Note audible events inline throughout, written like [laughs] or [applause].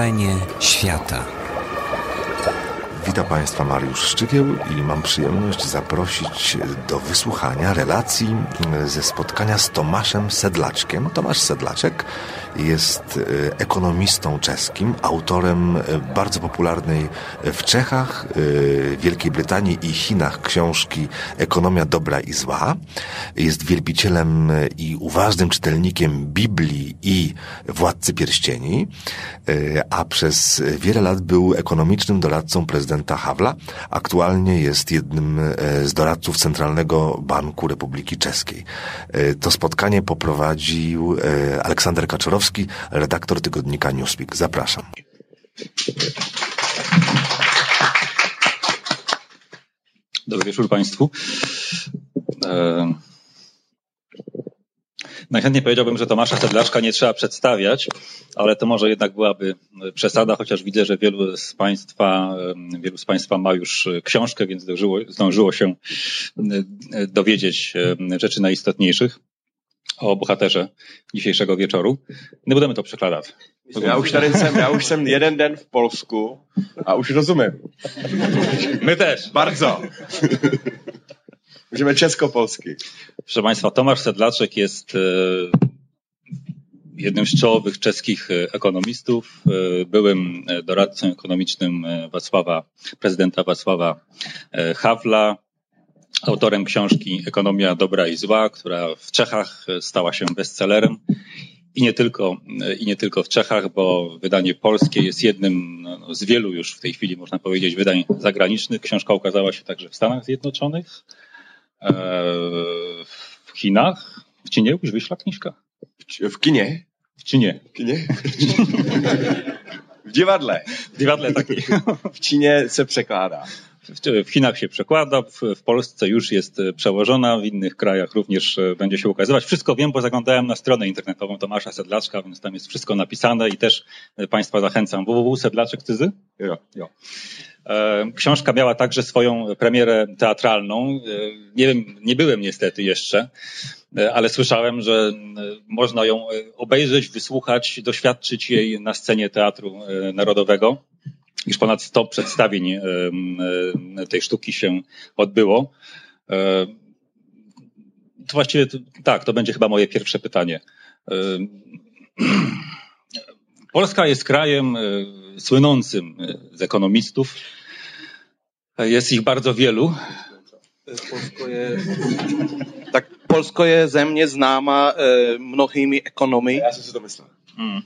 Wrażenie świata. Witam Państwa Mariusz Szczygieł i mam przyjemność zaprosić do wysłuchania relacji ze spotkania z Tomaszem Sedlaczkiem. Tomasz Sedlaczek jest e, ekonomistą czeskim, autorem e, bardzo popularnej w Czechach, e, Wielkiej Brytanii i Chinach książki Ekonomia dobra i zła. Jest wielbicielem i uważnym czytelnikiem Biblii i Władcy Pierścieni, a przez wiele lat był ekonomicznym doradcą prezydenta Hawla. Aktualnie jest jednym z doradców Centralnego Banku Republiki Czeskiej. To spotkanie poprowadził Aleksander Kaczorowski, redaktor tygodnika Newsweek. Zapraszam. Dobry wieczór Państwu. E... Najchętniej powiedziałbym, że Tomasza Sedlaczka nie trzeba przedstawiać, ale to może jednak byłaby przesada, chociaż widzę, że wielu z Państwa, wielu z Państwa ma już książkę, więc zdążyło, zdążyło się dowiedzieć rzeczy najistotniejszych o bohaterze dzisiejszego wieczoru. Nie budeme to przekládat. Já už tady jsem, já už jsem jeden den v Polsku a už rozumím. My też. Bardzo. Můžeme česko-polsky. Proszę Państwa, Tomasz Sedlaczek jest jednym z czołowych czeskich ekonomistów, byłym doradcą ekonomicznym Wacława, prezydenta Wacława Hawla, autorem książki Ekonomia dobra i zła, która w Czechach stała się bestsellerem. I nie tylko, i nie tylko w Czechach, bo wydanie polskie jest jednym no, z wielu już w tej chwili, można powiedzieć, wydań zagranicznych. Książka ukazała się także w Stanach Zjednoczonych, w Chinach. W Chinie już wyszła kniżka? W kinie? W Chinie. W kinie? [laughs] W dziwadle. W dziwadle takiej. [laughs] W Chinie se překládá. W Chinach się przekłada, w Polsce już jest przełożona, w innych krajach również będzie się ukazywać. Wszystko wiem, bo zaglądałem na stronę internetową Tomasza Sedlaczka, więc tam jest wszystko napisane i też Państwa zachęcam. www.sedlaczek.tyzy? Jo. jo. Książka miała także swoją premierę teatralną. Nie wiem, nie byłem niestety jeszcze, ale słyszałem, że można ją obejrzeć, wysłuchać, doświadczyć jej na scenie Teatru Narodowego. Już ponad 100 przedstawień tej sztuki się odbyło. To właściwie tak, to będzie chyba moje pierwsze pytanie. [clears throat] Polska jest krajem słynącym z ekonomistów. Jest ich bardzo wielu. Polsko je, tak Polsko je země známa e, mnohými ekonomy. Já jsem si to myslel. Hmm.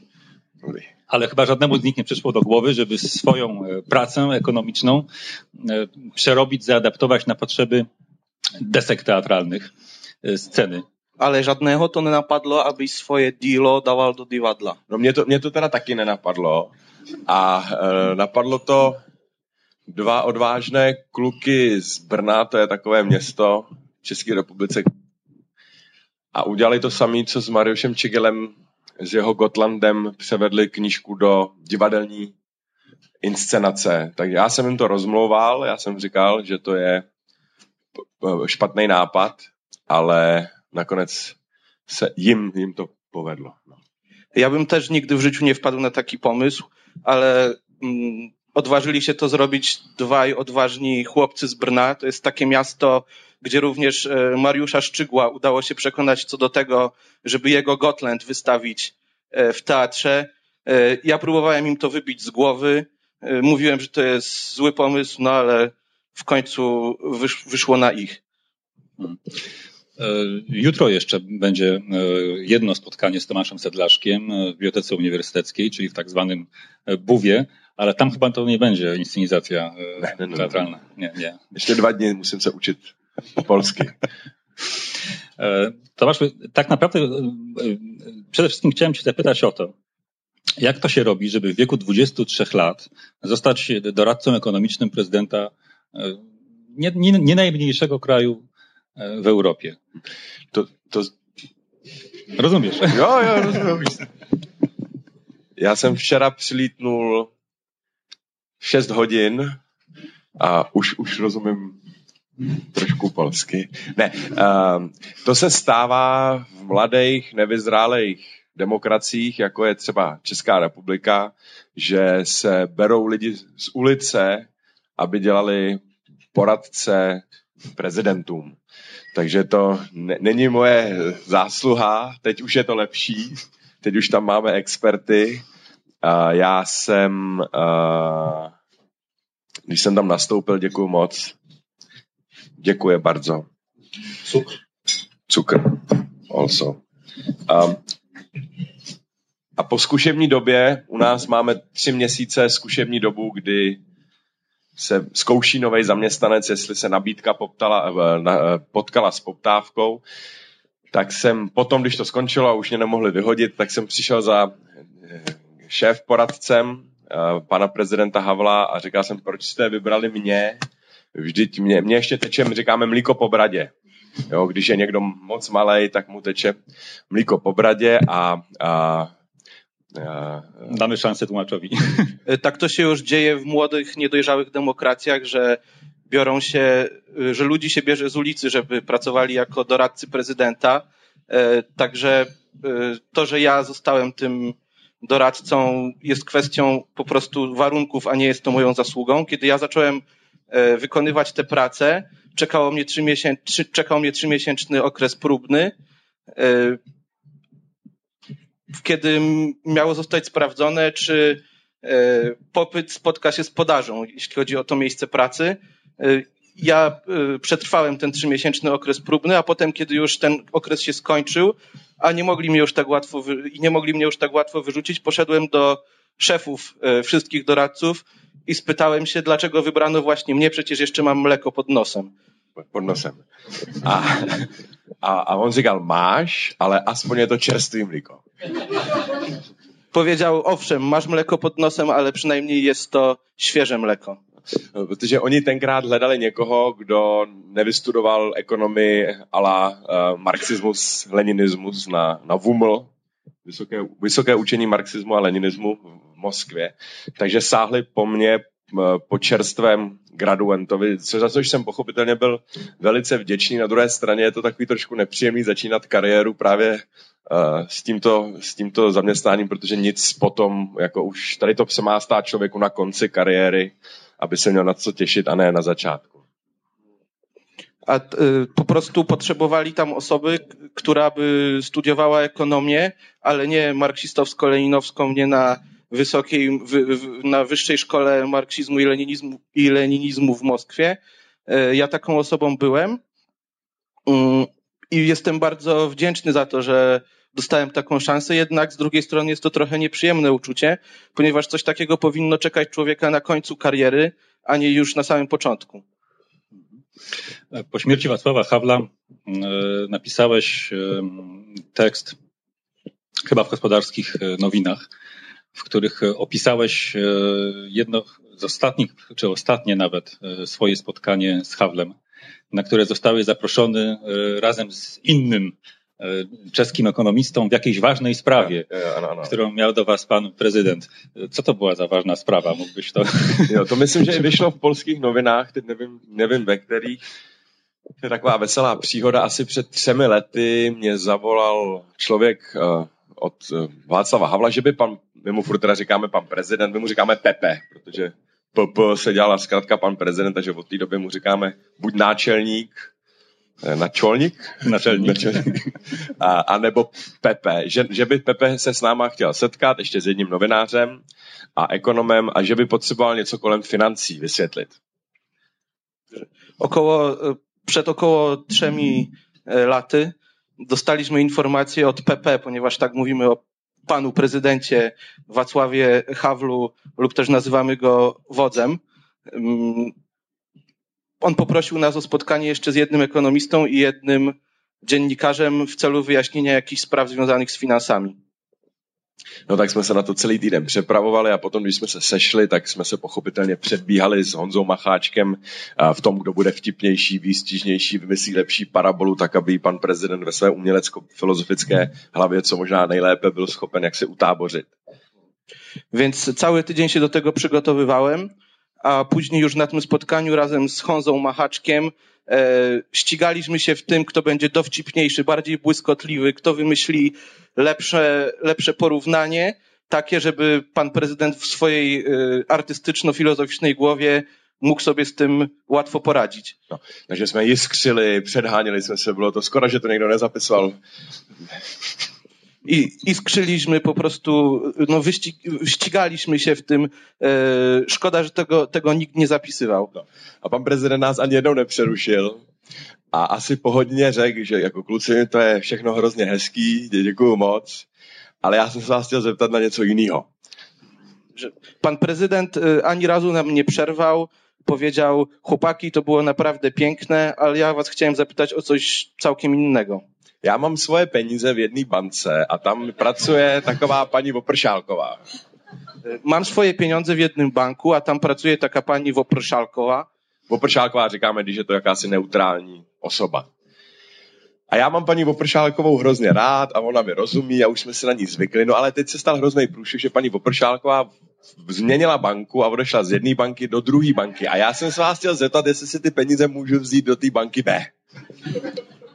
Ale chyba żadnemu z nich nie przyszło do głowy, żeby swoją pracę ekonomiczną przerobić, zaadaptować na potrzeby desek teatralnych, sceny. Ale žádného to nenapadlo, aby svoje dílo dával do divadla. No mě to, mě to teda taky nenapadlo. A e, napadlo to dva odvážné kluky z Brna, to je takové město v České republice. A udělali to samé, co s Mariušem Čigelem s jeho Gotlandem převedli knížku do divadelní inscenace. Tak já jsem jim to rozmlouval, já jsem říkal, že to je špatný nápad, ale nakonec se jim, jim to povedlo. No. Ja bym też nigdy w życiu nie wpadł na taki pomysł, ale mm, odważyli się to zrobić dwaj odważni chłopcy z Brna. To jest takie miasto, gdzie również Mariusza Szczygła udało się przekonać co do tego, żeby jego Gotland wystawić w teatrze. Ja próbowałem im to wybić z głowy. Mówiłem, że to jest zły pomysł, no ale w końcu wysz, wyszło na ich. Jutro jeszcze będzie jedno spotkanie z Tomaszem Sedlaszkiem w Bibliotece Uniwersyteckiej, czyli w tak zwanym Buwie, ale tam chyba to nie będzie inscenizacja ne, [laughs] ne, teatralna. Nie, nie. Ještě dva dny musím se učit polsky. Tomasz, tak naprawdę przede wszystkim chciałem Cię zapytać o to, jak to się robi, żeby w wieku 23 lat zostać doradcą ekonomicznym prezydenta nie, nie, nie najmniejszego kraju w Europie? To, to... Rozumiesz? [laughs] Jo, rozumím. Já jsem včera přilítnul 6 hodin a už, už rozumím trošku polsky. Ne, um, to se stává v mladých, nevyzrálých demokraciích, jako je třeba Česká republika, že se berou lidi z ulice, aby dělali poradce prezidentům. Takže to ne- není moje zásluha, teď už je to lepší, teď už tam máme experty. A já jsem, a, když jsem tam nastoupil, děkuji moc. Děkuji bardzo. Cukr. Cukr also. Um, a po zkušební době u nás máme tři měsíce zkušební dobu, kdy se zkouší nový zaměstnanec, jestli se nabídka poptala, eh, eh, potkala s poptávkou, tak jsem potom, když to skončilo a už mě nemohli vyhodit, tak jsem přišel za eh, šéf poradcem pana prezidenta Havla a říkal jsem, proč jste vybrali mě? Vždyť mě, mě ještě teče, my říkáme mlíko po bradě. Jo, když je někdo moc malý, tak mu teče mlíko po bradě a, a Damy szansę tłumaczowi. [laughs] Tak to się już dzieje w młodych, niedojrzałych demokracjach, że biorą się, że ludzi się bierze z ulicy, żeby pracowali jako doradcy prezydenta. E, także e, to, że ja zostałem tym doradcą jest kwestią po prostu warunków, a nie jest to moją zasługą. Kiedy ja zacząłem e, wykonywać tę pracę, czekało mnie czekał mnie trzymiesięczny okres próbny kiedy miało zostać sprawdzone, czy e, popyt spotka się z podażą, jeśli chodzi o to miejsce pracy. E, ja e, przetrwałem ten trzymiesięczny okres próbny, a potem, kiedy już ten okres się skończył, a nie mogli mnie już tak łatwo, nie mogli mnie już tak łatwo wyrzucić, poszedłem do szefów wszystkich doradców i spytałem się, dlaczego wybrano właśnie mnie, przecież jeszcze mam mleko pod nosem. Pod nosem. A, a, a on říkal, máš, ale aspoň je to čerstvý mlíko. Powiedział, owszem, masz mleko pod nosem, ale przynajmniej jest to świeże mleko. Protože oni tenkrát hledali někoho, kdo nevystudoval ekonomii ala uh, marxismus, leninismus na, na VUML, vysoké, vysoké učení marxismu a leninismu v Moskvě. Takže sáhli po mně po čerstvém graduentovi, co, za což jsem pochopitelně byl velice vděčný. Na druhé straně je to takový trošku nepříjemný začínat kariéru právě uh, s, tímto, s tímto zaměstnáním, protože nic potom, jako už tady to se má stát člověku na konci kariéry, aby se měl na co těšit a ne na začátku. A y, po prostu potrzebowali tam osoby, która by studiowała ekonomię, ale nie marksistowsko-leninowską, nie na wysokiej, na wyższej szkole marksizmu i leninizmu, i leninizmu w Moskwie. E, ja taką osobą byłem mm, i jestem bardzo wdzięczny za to, że dostałem taką szansę, jednak z drugiej strony jest to trochę nieprzyjemne uczucie, ponieważ coś takiego powinno czekać człowieka na końcu kariery, a nie już na samym początku. Po śmierci Wacława Hawla e, napisałeś e, tekst chyba w gospodarskich nowinach, w których e, opisałeś e, jedno z ostatnich, czy ostatnie nawet, e, swoje spotkanie z Hawlem, na które zostałeś zaproszony razem z innym czeskim ekonomistą w jakiejś ważnej sprawie, którą miał do was pan prezydent. Co to była za ważna sprawa? Mógłbyś to... [laughs] Jo, to myslím, že vyšlo v polských novinách, teď nevím, nevím ve kterých. To je taková veselá příhoda. Asi před třemi lety mě zavolal člověk od Václava Havla, že by pan my mu furt teda říkáme pan prezident, my mu říkáme Pepe, protože PP se dělala zkrátka pan prezident, takže od té doby mu říkáme buď náčelník, načolník, načelník, [laughs] načelník a, a nebo Pepe, že, že by Pepe se s náma chtěl setkat ještě s jedním novinářem a ekonomem a že by potřeboval něco kolem financí vysvětlit. Około, eh, przed około trzemi eh, laty dostaliśmy informację od PP, ponieważ tak mówimy o panu prezydencie Wacławie Hawlu lub też nazywamy go wodzem. On poprosił nas o spotkanie jeszcze z jednym ekonomistą i jednym dziennikarzem w celu wyjaśnienia jakichś spraw związanych z finansami. No tak jsme se na to celý týden přepravovali a potom, když jsme se sešli, tak jsme se pochopitelně předbíhali s Honzou Macháčkem v tom, kdo bude vtipnější, výstižnější, vymyslí lepší parabolu, tak aby pan prezident ve své umělecko-filozofické hlavě co možná nejlépe byl schopen jak se utábořit. Więc cały tydzień się do tego przygotowywałem, a później już na tym spotkaniu razem z Honzą Machaczkiem E, ścigaliśmy się w tym, kto będzie dowcipniejszy, bardziej błyskotliwy, kto wymyśli lepsze, lepsze porównanie, takie, żeby pan prezydent w swojej e, artystyczno-filozoficznej głowie mógł sobie z tym łatwo poradzić. No, takže jsme jiskřili, předháněli jsme se, bylo to skoro, že to někdo nezapisoval. I, i skrzyliśmy po prostu, no wyścig, ścigaliśmy się w tym. E, szkoda, że tego, tego nikt nie zapisywał. No. A pan prezident nás ani jednou nepřerušil. A asi pohodně řekl, že jako kluci to je všechno hrozně hezký, děkuju moc, ale já jsem se vás chtěl zeptat na něco jiného. Pan prezydent e, ani razu nam nie przerwał, powiedział, chłopaki, to było naprawdę piękne, ale ja was chciałem zapytać o coś całkiem innego. Já mám svoje peníze v jedné bance a tam pracuje taková paní Vopršálková. E, Mam swoje pieniądze w jednym banku, a tam pracuje taka pani Woproszalkowa. Vopršálková říkáme, když je to jakási neutrální osoba. A já mám paní Vopršálkovou hrozně rád a ona mi rozumí a už jsme si na ní zvykli. No ale teď se stal hrozný průšvih, že paní Vopršálková změnila banku a odešla z jedné banky do druhé banky. A já jsem se vás chtěl zeptat, jestli si ty peníze můžu vzít do té banky B.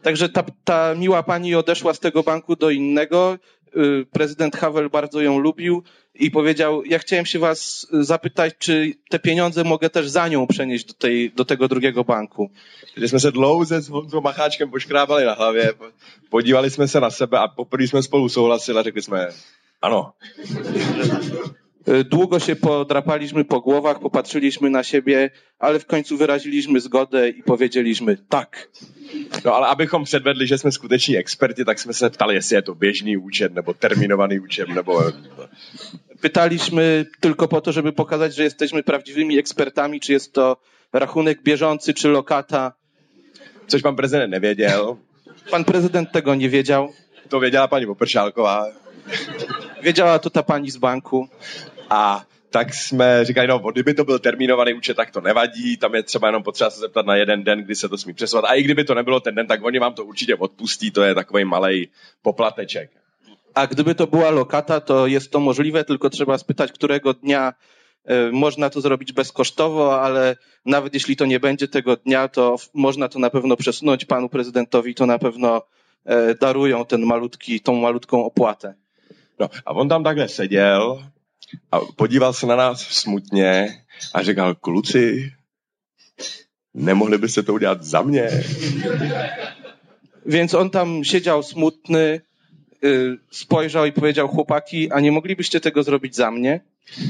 Także ta, ta miła pani odeszła z tego banku do innego. Y, Prezydent Havel bardzo ją lubił i powiedział: Ja chciałem się was zapytać, czy te pieniądze mogę też za nią przenieść do, tej, do tego drugiego banku. Jsme se dlouze s Honzou Macháčkem poškrábali na hlavě, podívali jsme se na sebe a poprvé jsme spolu souhlasili a řekli jsme, ano. Y, Długo się podrapaliśmy po głowach, popatrzyliśmy na siebie, ale w końcu wyraziliśmy zgodę i powiedzieliśmy tak. No ale abychom předvedli, že jsme skuteční experti, tak jsme se ptali, jestli je to běžný účet nebo terminovaný účet, nebo Pytaliśmy tylko po to, żeby pokazać, że jesteśmy prawdziwymi ekspertami, czy jest to rachunek bieżący, czy lokata. což pan prezident nevěděl. Pan prezydent tego nie wiedział. To věděla paní Popršálková. Wiedziała to ta pani z banku. A tak jsme říkali, no, kdyby to byl termínovaný účet, tak to nevadí, tam je třeba jenom potřeba se zeptat na jeden den, kdy se to smí přesovat. A i kdyby to nebylo ten den, tak oni vám to určitě odpustí, to je takový malý poplateček. A gdyby to była lokata, to jest to możliwe, tylko trzeba spytać, którego dnia e, można to zrobić bezkosztowo, ale nawet jeśli to nie będzie tego dnia, to można to na pewno przesunąć panu prezydentowi, to na pewno e, darują ten malutki, tą malutką opłatę. No, a on tam takhle seděl a podíval se na nás smutně a říkal, kluci, nemohli byste to udělat za mě? Więc on tam siedział smutny, spojrzał i powiedział, chłopaki, a nie moglibyście tego zrobić za mnie?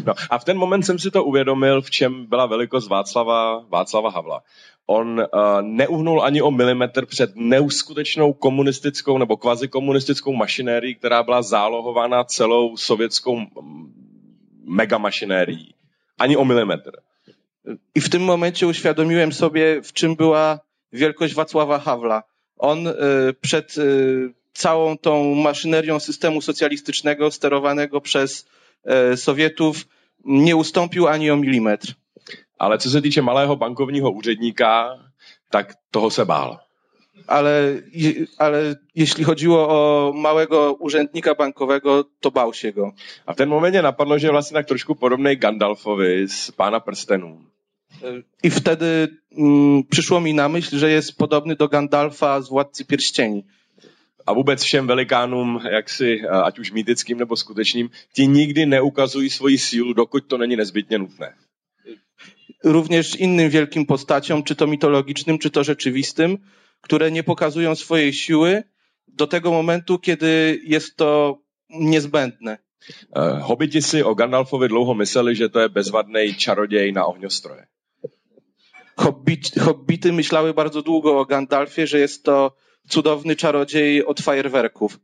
No, a v ten moment jsem si to uvědomil, v čem byla velikost Václava, Václava Havla. On uh, neuhnul ani o milimetr před neuskutečnou komunistickou nebo kvazikomunistickou mašinérií, která byla zálohována celou sovětskou mm, megamašinérií. Ani o milimetr. I w tym momencie uświadomiłem sobie, w czym była wielkość Wacława Hawla. On y, przed y, całą tą maszynerią systemu socjalistycznego sterowanego przez y, Sowietów nie ustąpił ani o milimetr. Ale co se týče malého bankovního úředníka, tak toho se bál. Ale, ale jeśli chodziło o małego urzędnika bankowego, to bał się go. A v ten moment mě napadlo, že je vlastně tak trošku podobný Gandalfovi z Pána prstenů. I wtedy mm, przyszło mi na myśl, że jest podobny do Gandalfa z Władcy Pierścieni. A vůbec všem velikánům, jaksi, ať už mýtickým nebo skutečným, ti nikdy neukazují svoji sílu, dokud to není nezbytně nutné. również innym wielkim postaciom, czy to mitologicznym, czy to rzeczywistym, które nie pokazują swojej siły do tego momentu, kiedy jest to niezbędne. Eh, Hobiti si o Gandalfovi dlouho mysleli, že to je bezvadný čaroděj na ohňostroje. Hobbit, hobbity myślały bardzo długo o Gandalfie, że jest to cudowny czarodziej od fajerwerków.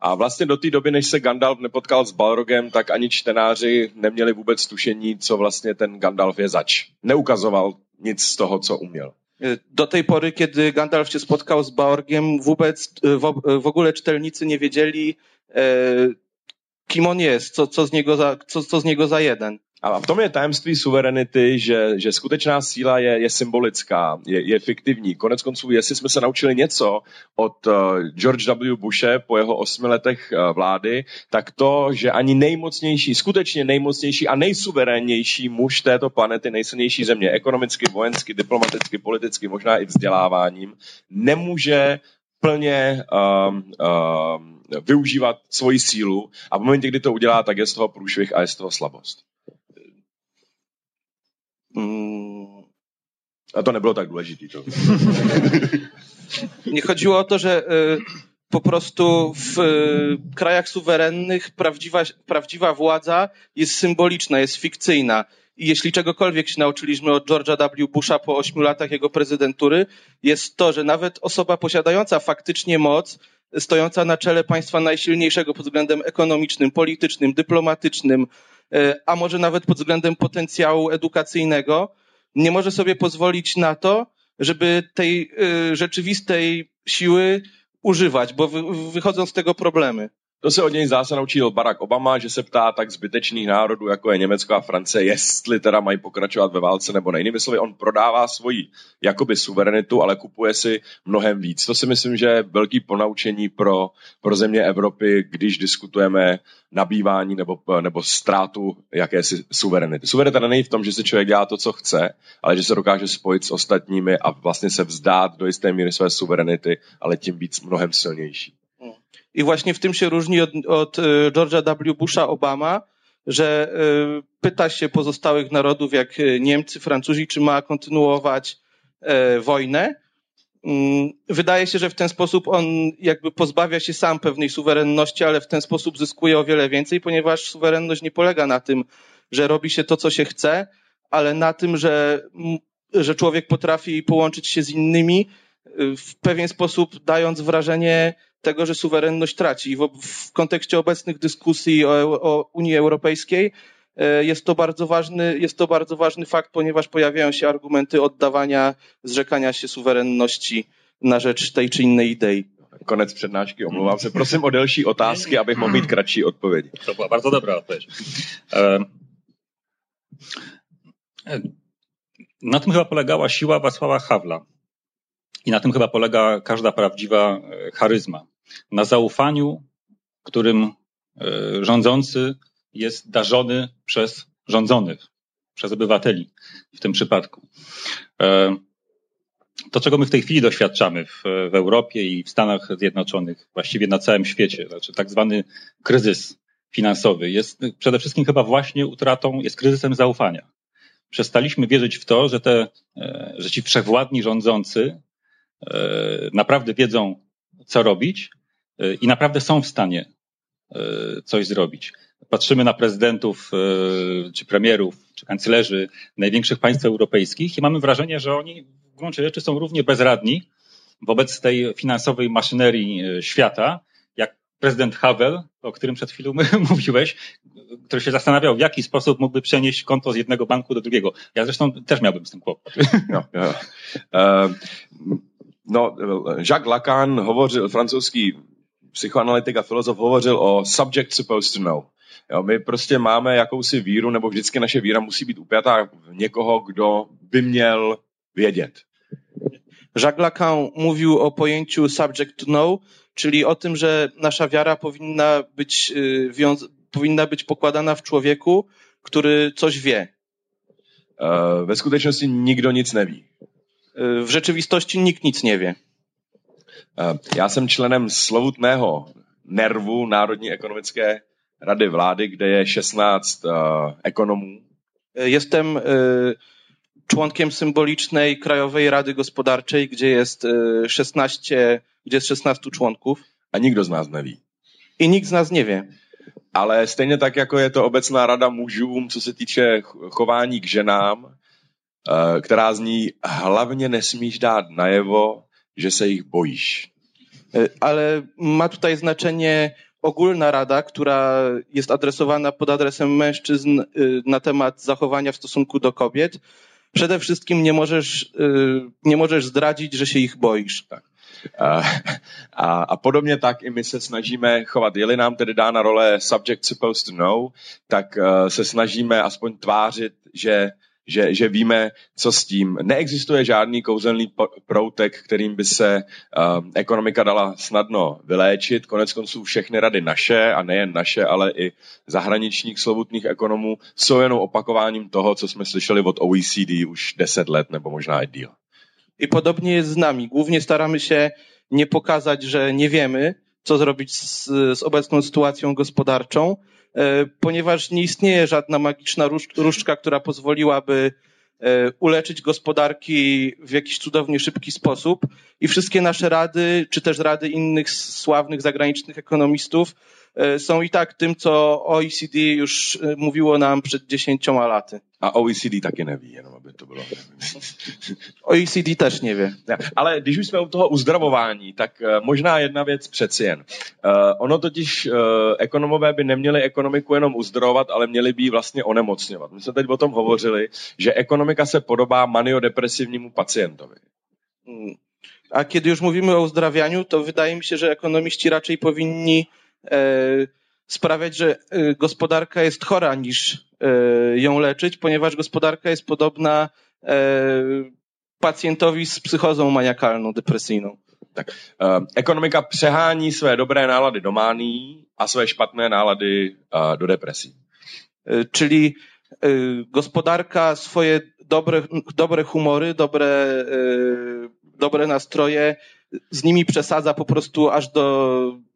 A vlastně do té doby, než se Gandalf nepotkal s Balrogem, tak ani čtenáři neměli vůbec tušení, co vlastně ten Gandalf je zač. Neukazoval nic z toho, co uměl. Do tej pory, kiedy Gandalf się spotkał z Baorgiem, wobec, y, w, w ogóle czytelnicy nie wiedzieli, e, kim on jest, co, co, z niego za, co, co z niego za jeden. A v tom je tajemství suverenity, že, že skutečná síla je, je symbolická, je, je fiktivní. Konec konců, jestli jsme se naučili něco od uh, George W. Bushe po jeho osmi letech uh, vlády, tak to, že ani nejmocnější, skutečně nejmocnější a nejsuverénnější muž této planety, nejsilnější země, ekonomicky, vojensky, diplomaticky, politicky, možná i vzděláváním, nemůže plně um, um, využívat svoji sílu a v momentě, kdy to udělá, tak je z toho průšvih a je z toho slabost. Mm. A to nebylo tak důležité. To. Nie chodziło o to, że y, po prostu w y, krajach suwerennych prawdziwa, prawdziwa władza jest symboliczna, jest fikcyjna. I jeśli czegokolwiek się nauczyliśmy od George'a W. Busha po ośmiu latach jego prezydentury, jest to, że nawet osoba posiadająca faktycznie moc, stojąca na czele państwa najsilniejszego pod względem ekonomicznym, politycznym, dyplomatycznym, e, a może nawet pod względem potencjału edukacyjnego, nie może sobie pozwolić na to, żeby tej e, rzeczywistej siły używać, bo wychodzą z tego problemy. To se od něj zase naučil Barack Obama, že se ptá tak zbytečných národů, jako je Německo a Francie, jestli teda mají pokračovat ve válce nebo ne. Jinými slovy, on prodává svoji jakoby suverenitu, ale kupuje si mnohem víc. To si myslím, že je velký ponaučení pro, pro země Evropy, když diskutujeme nabývání nebo, nebo ztrátu jakési suverenity. Suverenita není v tom, že si člověk dělá to, co chce, ale že se dokáže spojit s ostatními a vlastně se vzdát do jisté míry své suverenity, ale tím víc mnohem silnější. I właśnie w tym się różni od, od e, George'a W. Busha Obama, że e, pyta się pozostałych narodów, jak Niemcy, Francuzi, czy ma kontynuować e, wojnę. Mm, wydaje się, że w ten sposób on jakby pozbawia się sam pewnej suwerenności, ale w ten sposób zyskuje o wiele więcej, ponieważ suwerenność nie polega na tym, że robi się to, co się chce, ale na tym, że, że człowiek potrafi połączyć się z innymi w pewien sposób, dając wrażenie tego, że suwerenność traci. I w, w kontekście obecnych dyskusji o, o Unii Europejskiej e, jest to bardzo ważny, jest to bardzo ważny fakt, ponieważ pojawiają się argumenty oddawania, zrzekania się suwerenności na rzecz tej czy innej idei. Konec přednášky, omlouvám se. Prosím o delší otázky, abych mohl mít kratší odpovědi. To byla bardzo dobra odpowiedź. E, e, na tym chyba polegała siła Wacława Hawla. I na tym chyba polega każda prawdziwa charyzma na zaufaniu, którym e, rządzący jest darzony przez rządzonych, przez obywateli w tym przypadku. E, to, czego my w tej chwili doświadczamy w, w Europie i w Stanach Zjednoczonych, właściwie na całym świecie, znaczy tak zwany kryzys finansowy, jest przede wszystkim chyba właśnie utratą, jest kryzysem zaufania. Przestaliśmy wierzyć w to, że, te, e, że ci wszechwładni rządzący naprawdę wiedzą, co robić e, i naprawdę są w stanie e, coś zrobić. Patrzymy na prezydentów, e, czy premierów, czy kanclerzy największych państw europejskich i mamy wrażenie, że oni w gruncie rzeczy są równie bezradni wobec tej finansowej maszynerii świata, jak prezydent Havel, o którym przed chwilą [laughs] mówiłeś, który się zastanawiał, w jaki sposób mógłby przenieść konto z jednego banku do drugiego. Ja zresztą też miałbym z tym kłopot. [laughs] No, ja. No, Jacques Lacan hovořil, francouzský psychoanalytik a filozof hovořil o subject supposed to know. Jo, my prostě máme jakousi víru, nebo vždycky naše víra musí být upjatá v někoho, kdo by měl vědět. Jacques Lacan mówił o pojęciu subject to know, czyli o tym, że nasza wiara powinna być, wiąz- powinna być pokładana w człowieku, który coś wie. Uh, ve skutečnosti nikdo nic neví. W rzeczywistości nikt nic nie wie. Já jsem členem slovutného nervu Národní ekonomické rady vlády, kde je 16 uh, ekonomů. Jestem y, członkiem symbolicznej Krajowej Rady Gospodarczej, gdzie jest 16, gdzie jest 16 członków. A nikdo z nás neví. I nikt z nás nie wie. Ale stejně tak, jako je to obecná rada mužům, co se týče chování k ženám, Eh, která zní hlavně nesmíš dát najevo, že se jich bojíš. Eh, ale ma tutaj znaczenie ogólna rada, która jest adresowana pod adresem mężczyzn eh, na temat zachowania w stosunku do kobiet. Przede wszystkim nie możesz, nie możesz zdradzić, że się ich boisz. Tak. A, a, a podobně tak i my se snažíme chovat. Je-li nám tedy dána role subject supposed to know, tak uh, se snažíme aspoň tvářit, že že, že víme, co s tím. Neexistuje žádný kouzelný proutek, kterým by se uh, ekonomika dala snadno vyléčit. Konec konců všechny rady naše, a nejen naše, ale i zahraničních slovutných ekonomů, jsou jenom opakováním toho, co jsme slyšeli od OECD už deset let nebo možná i díl. I podobnie jest z nami. Głównie staramy się nie pokazać, że nie wiemy, co zrobić z, z obecną sytuacją gospodarczą, ponieważ nie istnieje żadna magiczna różdżka, która pozwoliłaby e, uleczyć gospodarki w jakiś cudownie szybki sposób. I wszystkie nasze rady, czy też rady innych sławnych zagranicznych ekonomistów E, są i tak tym, co OECD już e, mówiło nam przed dziesięcioma laty. A OECD taky neví, jenom aby to bylo. [laughs] OECD też nie wie. Ale když už jsme u toho uzdravování, tak e, možná jedna věc přeci jen. Ono totiž ekonomové by neměli ekonomiku jenom uzdravovat, ale měli by ji vlastně onemocňovat. My jsme teď o tom hovořili, že ekonomika se podobá maniodepresivnímu pacientovi. Hmm. A kiedy już mówimy o uzdrawianiu, to wydaje mi się, że ekonomiści raczej powinni E, sprawiać, że e, gospodarka jest chora niż e, ją leczyć, ponieważ gospodarka jest podobna pacjentowi z psychozą maniakalną, depresyjną. Tak. Ekonomika přehání své dobré nálady do mání a své špatné nálady do depresji. Czyli gospodarka swoje dobre, dobre humory, dobre, dobre nastroje z nimi przesadza po prostu aż do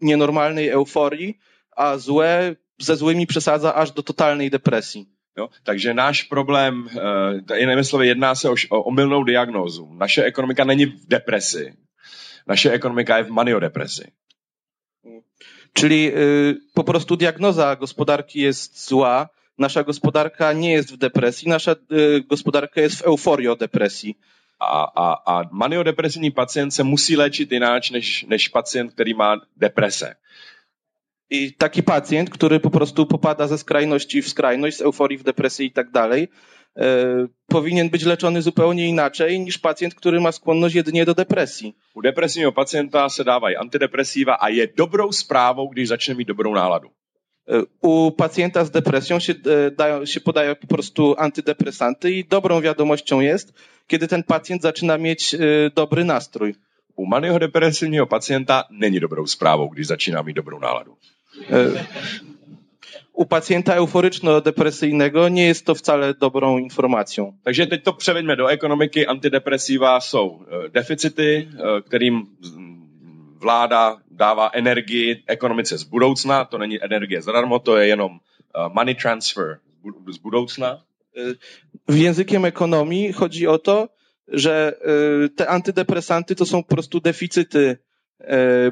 nienormalnej euforii, a złe ze złymi przesadza aż do totalnej depresji. Jo? Takže náš problém, uh, jinými slovy, jedná se o, o omylnou diagnózu. Naše ekonomika není v depresi. Naše ekonomika je v maniodepresi. Czyli y, po prostu diagnoza gospodarki jest zła, nasza gospodarka nie jest w depresji, nasza y, gospodarka jest w euforii o depresji. A, a, a maniodepresivní pacient se musí léčit jináč než, než pacjent, který má deprese. I taki pacjent, który po prostu popada ze skrajności w skrajność, z euforii w depresję i tak dalej, e, powinien być leczony zupełnie inaczej niż pacjent, który ma skłonność jedynie do depresji. U depresního pacienta se dávají antidepresiva a je dobrou zprávou, když začne mít dobrou náladu. E, u pacjenta z depresją się, e, dają, się podają po prostu antydepresanty i dobrą wiadomością jest, kiedy ten pacjent zaczyna mieć e, dobry nastrój. U maného depresivního pacienta není dobrou zprávou, když začíná mít dobrou náladu. U pacjenta euforyczno-depresyjnego nie jest to wcale dobrą informacją. Takže teď to převeďme do ekonomiky. Antidepresiva jsou deficity, kterým vláda dává energii ekonomice z budoucna, to není energie zadarmo, to je jenom uh, money transfer z budoucna. W językiem ekonomii chodzi o to, że uh, te antydepresanty to są po prostu deficyty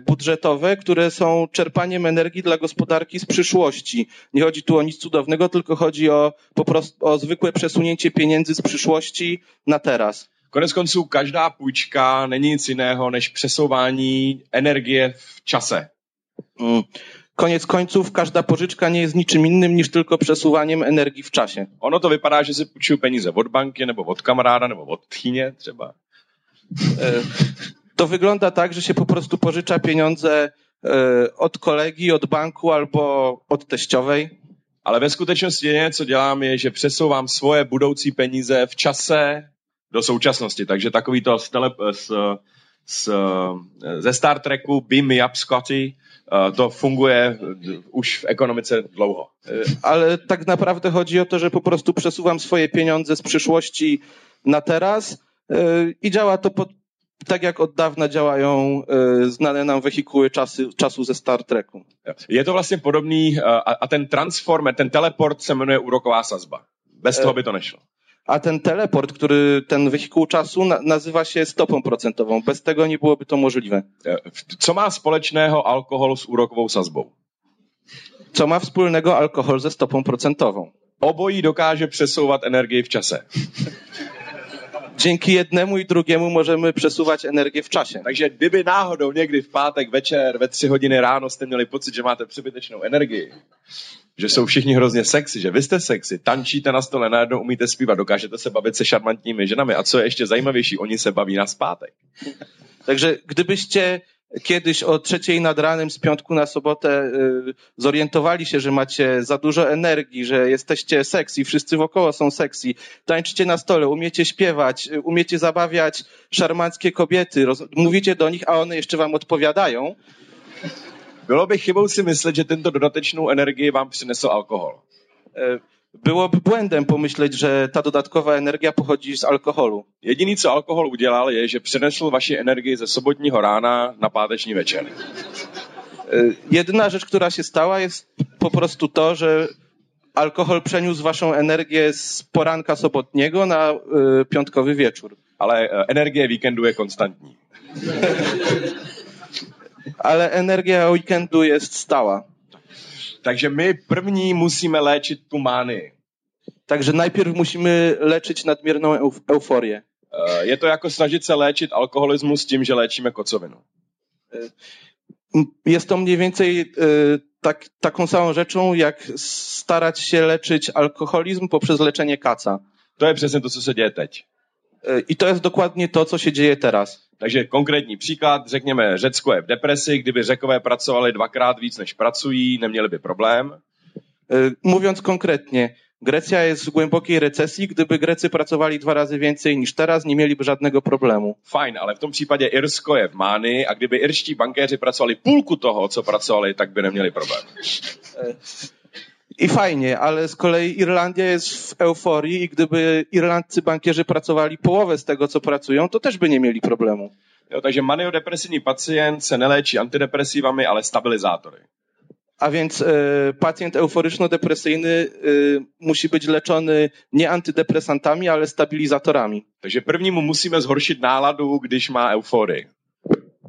budżetowe, które są czerpaniem energii dla gospodarki z przyszłości. Nie chodzi tu o nic cudownego, tylko chodzi o po prostu o zwykłe przesunięcie pieniędzy z przyszłości na teraz. Konec konců každá půjčka není nic jiného než přesouvání energie v čase. Mm. Koniec końców, każda pożyczka nie jest niczym innym niż tylko przesuwaniem energii w czasie. Ono to vypadá, že si půjčuju peníze od banky, nebo od kamaráda, nebo od tchyně třeba. E, to wygląda tak, że się po prostu pożycza pieniądze e, od kolegi, od banku albo od teściowej. Ale ve skutečnosti co dělám, je, že přesouvám svoje budoucí peníze v čase do současnosti. Takže takový to z, tele, z, z, ze Star Treku Beam Me Up Scotty, eh, to funguje už v ekonomice dlouho. Eh, ale tak naprawdę chodzi o to, że po prostu przesuwam swoje pieniądze z przyszłości na teraz eh, i działa to pod, tak jak od dawna działają znane nam wehikuły czasy, czasu ze Star Treku. Je to vlastně podobný a, a ten transformer, ten teleport se jmenuje úroková sazba. Bez toho by to nešlo. A ten teleport, który ten wehikuł czasu na, nazywa się stopą procentową. Bez tego nie byłoby to możliwe. Co ma společného alkohol z úrokovou sazbou? Co ma wspólnego alkohol ze stopą procentową? Obojí dokáže přesouvat energii w čase. [laughs] Dzięki jednemu i drugiemu możemy przesuwać energię w czasie. Takže kdyby náhodou někdy v pátek večer ve tři hodiny ráno jste měli pocit, že máte přebytečnou energii, že jsou všichni hrozně sexy, že vy jste sexy, tančíte na stole, najednou umíte zpívat, dokážete se bavit se šarmantními ženami a co je ještě zajímavější, oni se baví na zpátek. [laughs] Także gdybyście kiedyś o trzeciej nad ranem z piątku na sobotę y, zorientowali się, że macie za dużo energii, że jesteście sexy, wszyscy wokoło są sexy, tańczycie na stole, umiecie śpiewać, y, umiecie zabawiać szarmanckie kobiety, roz, mówicie do nich, a one jeszcze wam odpowiadają. Bylo by chybou si myslet, že tento dodatečnou energii vám přinesl alkohol. Y, byłoby błędem pomyśleć, że ta dodatkowa energia pochodzi z alkoholu. Jediný, co alkohol udělal, je, že přenesl vaši energii ze sobotního rána na páteční večer. Y, Jedyna rzecz, która się stała, jest po prostu to, że alkohol przeniósł waszą energię z poranka sobotniego na y, piątkowy wieczór. Ale eh, energie víkendu je konstantní. [laughs] Ale energia weekendu jest stała. Takže my první musíme léčit tu. Także najpierw musimy leczyć nadmierną euf- euforię. Eh, Je to jako snažit se léčit alkoholismus tím, že léčíme kocovinu. M- Jest to mniej więcej y, tak, taką samą rzeczą, jak starać się leczyć alkoholizm poprzez leczenie kaca. To je přesně to, co teď. Y, I to jest dokładnie to, co się dzieje teraz. Takže konkrétní příklad, řekněme, Řecko je v depresi, kdyby Řekové pracovali dvakrát víc, než pracují, neměli by problém. Y, Mówiąc konkretnie, Grecja jest w głębokiej recesji. Gdyby Grecy pracowali dwa razy więcej niż teraz, nie mieliby żadnego problemu. Fajn, ale v tom případě Irsko je v mánii a kdyby irští bankéři pracovali půlku toho, co pracovali, tak by neměli problém. I fajnie, ale z kolei Irlandia jest w euforii i gdyby irlandzcy bankierzy pracowali połowę z tego, co pracują, to też by nie mieli problemu. Jo, takže maniodepresivní pacient se neléčí antidepresivami, ale stabilizátory. A więc e, pacjent euforyczno-depresyjny e, musi być leczony nie antydepresantami, ale stabilizatorami. Takže prvnímu musíme zhoršit náladu, když má euforii.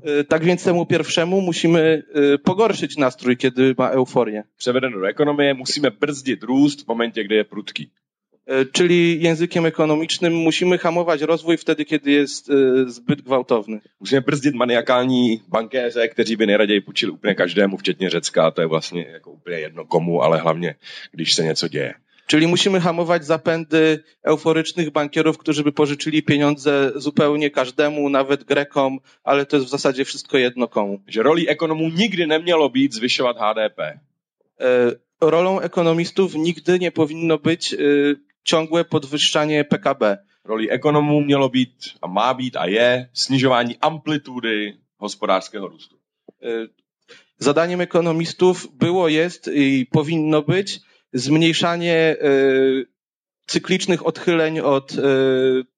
E, tak więc temu pierwszemu musimy e, pogorszyć nastrój, kiedy ma euforię. Převedeno do ekonomie, musíme brzdit růst v momentě, kdy je prudký. E, Czyli językiem ekonomicznym musimy hamować rozwój wtedy, kiedy jest zbyt gwałtowny. Musíme brzdit maniakální bankéře, kteří by nejraději půjčili úplně každému, včetně Řecka. To je vlastně jako úplně jedno komu, ale hlavně, když se něco děje. Czyli musimy hamować zapędy euforycznych bankierów, którzy by pożyczyli pieniądze zupełnie każdemu, nawet Grekom, ale to jest w zasadzie wszystko jedno komu. Že rolí ekonomů nikdy nemělo být zvyšovat HDP. E, Rolą ekonomistów nigdy nie powinno być e, ciągłe podwyższanie PKB. Rolí ekonomů mělo být a má být a je snižování amplitudy hospodářského růstu. E, Zadaniem ekonomistów było, jest i powinno być zmniejszanie e, cyklicznych odchyleń od e,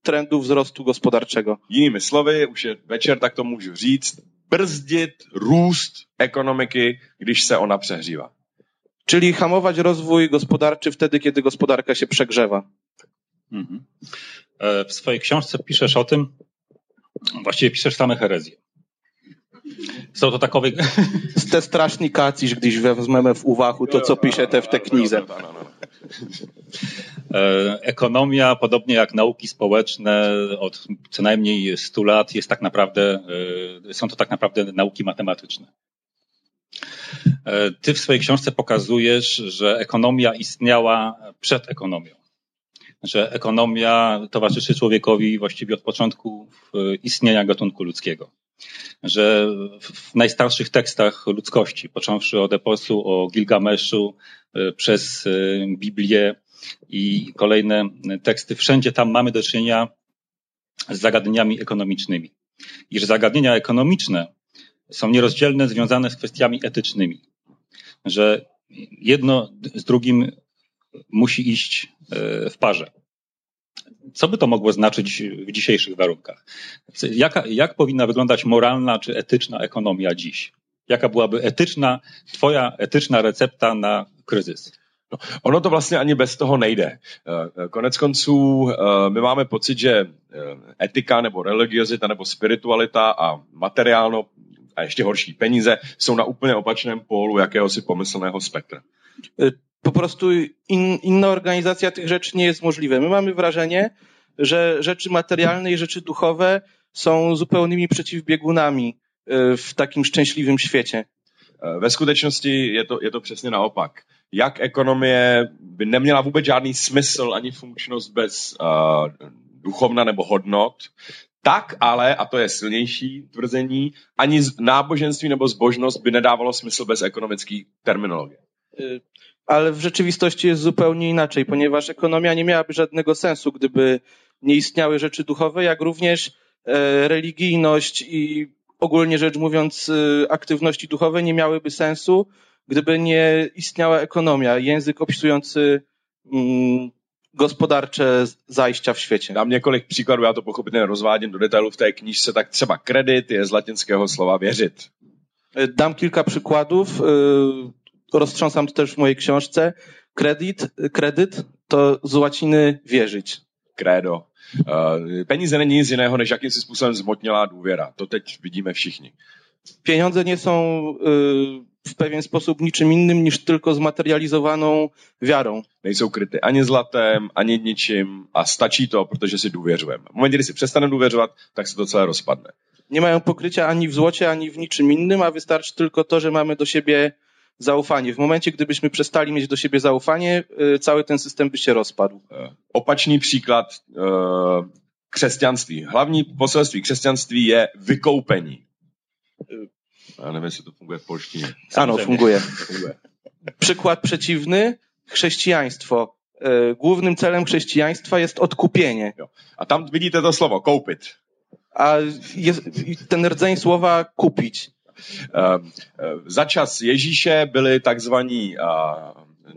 trendu wzrostu gospodarczego. Jinými slovy, už je večer, tak to můžu říct, brzdit růst ekonomiky, když se ona přehřívá. Czyli hamować rozwój gospodarczy wtedy, kiedy gospodarka się przegrzewa. Mhm. E, W swojej książce piszesz o tym, właściwie piszesz same herezje. Są to takowe, [laughs] Ste straszný káciš, když vezmeme v úvahu to, co píšete v té knize. E, Ekonomia, podobnie jak nauki społeczne, od co najmniej 100 lat jest tak naprawdę, e, są to tak naprawdę nauki matematyczne. E, Ty w swojej książce pokazujesz, że ekonomia istniała przed ekonomią. Że ekonomia towarzyszy człowiekowi właściwie od początku istnienia gatunku ludzkiego. Że w najstarszych tekstach ludzkości, począwszy od eposu o Gilgameszu, e, przez e, Biblię, i kolejne teksty, wszędzie tam mamy do czynienia z zagadnieniami ekonomicznymi. I że zagadnienia ekonomiczne są nierozdzielne, związane z kwestiami etycznymi. Że jedno z drugim musi iść e, w parze. Co by to mogło znaczyć w dzisiejszych warunkach? Jaka, jak powinna wyglądać moralna czy etyczna ekonomia dziś? Jaka byłaby etyczna, twoja etyczna recepta na kryzys? Ono to vlastně ani bez toho nejde. Eh, Konec konců eh, my máme pocit, že etika nebo religiozita nebo spiritualita a materiálno a ještě horší peníze jsou na úplně opačném pólu jakéhosi pomyslného spektra. Po prostu in, inna organizacja tych rzeczy nie jest możliwa. My mamy wrażenie, że rzeczy materialne i rzeczy duchowe są zupełnymi przeciwbiegunami y, w takim szczęśliwym świecie. Ve skutečnosti je to, je to přesně naopak. Jak ekonomie by neměla vůbec žádný smysl ani funkčnost bez uh, duchovna nebo hodnot, Tak ale, a to je silnější tvrzení, ani náboženství nebo zbožnost by nedávalo smysl bez ekonomické terminologie. Ale w rzeczywistości jest zupełnie inaczej, ponieważ ekonomia nie miałaby żadnego sensu, gdyby nie istniały rzeczy duchowe, jak również e, religijność i ogólnie rzecz mówiąc y, aktywności duchowe nie miałyby sensu, gdyby nie istniała ekonomia, język opisujący mm, gospodarcze zajścia w świecie. Dám několik příkladů, já to pochopitelně rozvádím do detailu v té knižce, tak třeba kredit je z latinského slova věřit. E, dam kilka przykładów, e, roztrząsam to też w mojej książce. Kredyt, kredyt to z łaciny wierzyć. Credo. E, peníze není nic jiného, než jakýmsi způsobem zmotnělá důvěra. To teď vidíme všichni. Pieniądze nie są w pewien sposób niczym innym niż tylko zmaterializowaną wiarą. Nejsou kryty ani zlatem, ani ničím a stačí to, protože si důvěřujeme. V momentě, kdy si přestaneme důvěřovat, tak se to celé rozpadne. Nie mają pokrycia ani w złocie, ani w niczym innym, a wystarczy tylko to, że mamy do siebie zaufanie. W momencie, gdybyśmy przestali mieć do siebie zaufanie, cały ten system by się rozpadł. E, opačný příklad e, křesťanství. Hlavní poselství křesťanství je vykoupení. Ja neviem, jestli to funguje w polštině. Ano, [laughs] funguje. Przykład przeciwny, chrześcijaństwo. E, głównym celem chrześcijaństwa jest odkupienie. A tam widzicie to słowo, koupit. A jest, ten rdzeń słowa kupić. Um, za czas Ježíše byli takzvaní uh,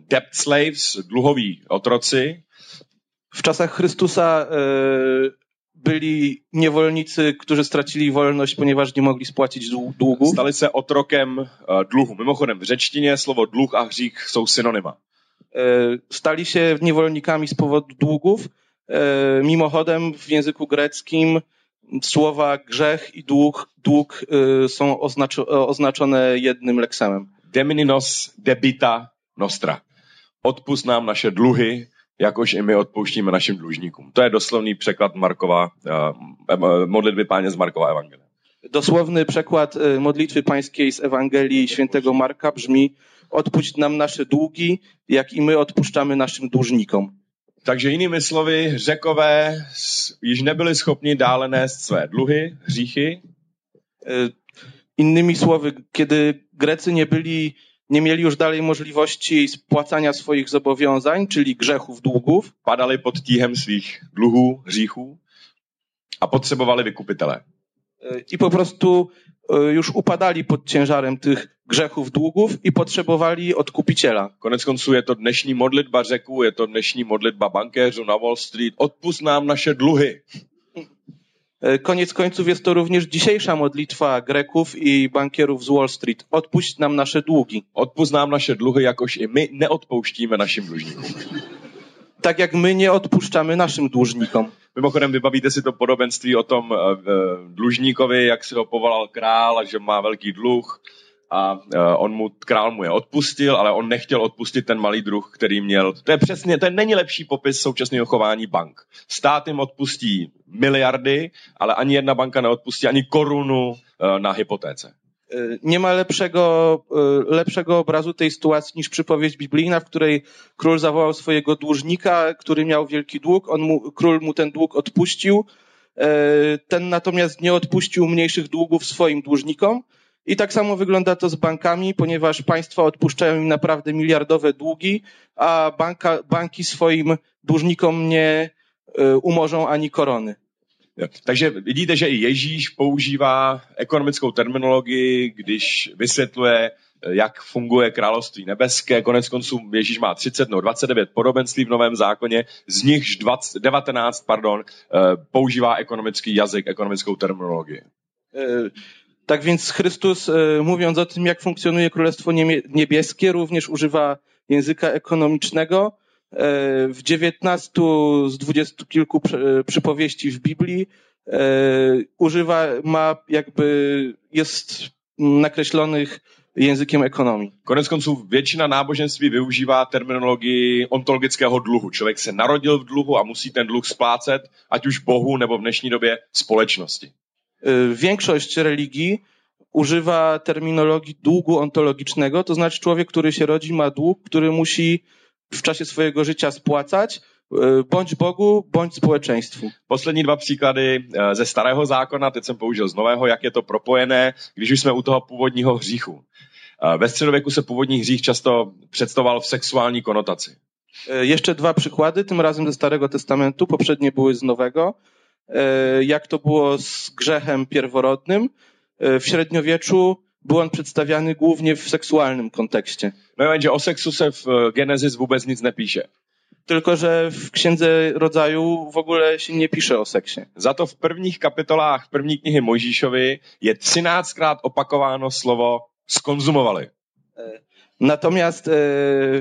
debt slaves, dluhoví otroci. W czasach Chrystusa byli niewolnicy, którzy stracili wolność, ponieważ nie mogli spłacić długu. Stali se otrokem dluhu. Mimochodem, w řečtině słowo dluh a hřích jsou synonyma. Stali się niewolnikami z powodu długów. Mimochodem, w języku greckim słowa grzech i dług, dług są oznaczone jednym leksemem. Demininos debita nostra. Odpust nám naše dluhy, jakož i my odpouštíme našim dlužníkům. To je doslovný překlad Markova, uh, modlitby páně z Markova Ewangelia. Dosłowny przekład modlitwy pańskiej z Ewangelii świętego Marka brzmi odpuść nam nasze długi, jak i my odpuszczamy naszym dłużnikom. Takže jinými slovy, řekové již nebyli schopni dále nést své dluhy, hříchy. Innymi słowy, kiedy Grecy nie byli nie mieli już dalej możliwości spłacania swoich zobowiązań, czyli grzechów, długów. Padali pod tíhem svých dluhů, hříchů a potřebovali wykupitele. I po prostu e, już upadali pod ciężarem tych grzechów, długów i potrzebowali odkupiciela. Konec konců je to dnešní modlitba řeků, je to dnešní modlitba bankéřů na Wall Street. Odpust nám naše dluhy. E, koniec końców jest to również dzisiejsza modlitwa Greków i bankierów z Wall Street. Odpuść nam nasze długi. Odpuść nam nasze dluhy, jakoś i my nie odpuścimy naszym dłużnikom. Tak jak my nie odpuszczamy naszym dłużnikom. Mimochodem, vybavíte si to podobenství o tom uh, dlužníkovi, jak si ho povolal král a že má velký dluh a uh, on mu, král mu je odpustil, ale on nechtěl odpustit ten malý druh, který měl. To je přesně, to je není lepší popis současného chování bank. Stát jim odpustí miliardy, ale ani jedna banka neodpustí ani korunu uh, na hypotéce. Nie ma lepszego, lepszego obrazu tej sytuacji niż przypowieść biblijna, w której król zawołał swojego dłużnika, który miał wielki dług. On mu, król mu ten dług odpuścił. Ten natomiast nie odpuścił mniejszych długów swoim dłużnikom i tak samo wygląda to z bankami, ponieważ państwa odpuszczają im naprawdę miliardowe długi, a banka, banki swoim dłużnikom nie umorzą ani korony. Takže vidíte, že i Ježíš používá ekonomickou terminologii, když vysvětluje, jak funguje království nebeské. Konec konců Ježíš má 30 nebo 29 podobenství v Novém zákoně, z nichž 20, 19 pardon, používá ekonomický jazyk, ekonomickou terminologii. Tak więc Chrystus, mówiąc o tym, jak funkcjonuje Królestwo Niebieskie, również używa języka ekonomicznego. W dziewiętnastu z dwudziestu kilku przypowieści w Biblii używa, ma jakby, jest nakreślonych językiem ekonomii. Konec konců většina náboženství využívá terminologii ontologického dluhu. Člověk se narodil v dluhu a musí ten dluh splácet, ať už Bohu nebo v dnešní době společnosti. Większość religii używa terminologii długu ontologicznego, to znaczy człowiek, który się rodzi, ma dług, który musi w czasie swojego życia spłacać, E, bądź Bogu, bądź społeczeństwu. Poslední dva příklady eh, ze starého zákona, teď jsem použil z nového, jak je to propojené, když už jsme u toho původního hříchu. Eh, Ve středověku se původní hřích často představoval v sexuální konotaci. E, Jeszcze dwa przykłady, tym razem ze Starego Testamentu, poprzednie były z Nowego. E, Jak to było z grzechem pierworodnym? E, W średniowieczu był on przedstawiany głównie w seksualnym kontekście. No jenže o sexu se v eh, Genesis vůbec nic nepíše. Tylko, że w Księdze Rodzaju w ogóle się nie pisze o seksie. Za to v prvních kapitolách první knihy Mojžíšovi je 13krát opakováno slovo skonzumovali. Natomiast e,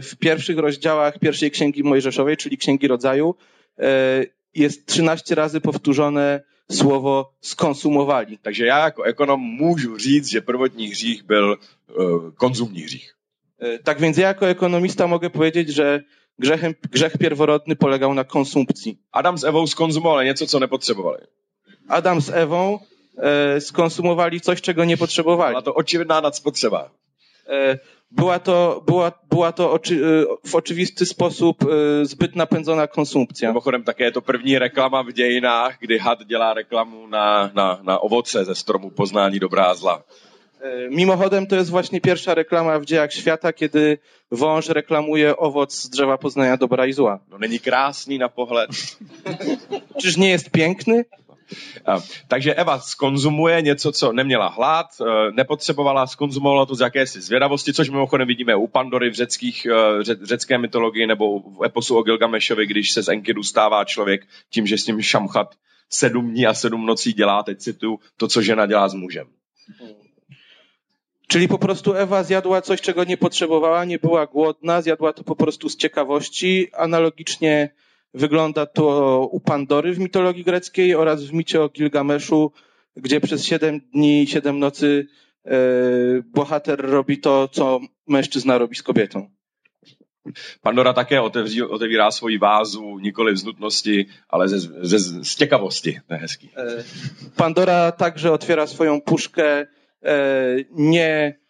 w pierwszych rozdziałach pierwszej Księgi Mojżeszowej, czyli Księgi Rodzaju, e, jest 13 razy powtórzone słowo skonsumowali. Takže já jako ekonom můžu říct, že prvotní hřích byl uh, konzumní hřích. E, Tak więc ja jako ekonomista mogę powiedzieć, że grzechem, grzech pierworodny polegał na konsumpcji. Adam s Evou skonzumovali něco, co nepotřebovali. Adam z Ewą e, skonsumowali coś, czego nie potrzebowali. Byla to očividná nadspotřeba. E, była to, była, była to oczy, e, w oczywisty sposób e, zbyt napędzona konsumpcja. Mimochodem také je to první reklama v dějinách, kdy had dělá reklamu na, na, na ovoce ze stromu poznání dobrá a zla. E, Mimochodem, to jest właśnie pierwsza reklama w dziejach świata, kiedy wąż reklamuje owoc z drzewa poznania dobra i zła. No není krásný na pohled. Czyż nie jest piękny? A, takže Eva skonzumuje něco, co neměla hlad, eh, nepotřebovala, skonzumovala to z jakési zvědavosti, což mimochodem vidíme u Pandory v řeckých, eh, ře, řecké mytologii nebo v eposu o Gilgamešovi, když se z Enkidu stává člověk tím, že s ním šamchat sedm dní a sedm nocí dělá, teď cituju, to, co žena dělá s mužem. Czyli po prostu Ewa zjadła coś, czego nie potrzebowała, nie była głodna, zjadła to po prostu z ciekawości. Analogicznie wygląda to u Pandory w mitologii greckiej oraz w micie o Gilgameszu, gdzie przez siedem dni i siedem nocy e, bohater robi to, co mężczyzna robi z kobietą. Pandora také otevří, otevírá svoji vázu nikoli z nutnosti, ale ze, ze, z těkavosti. To je hezký. E, Pandora także otwiera swoją puszkę e, nie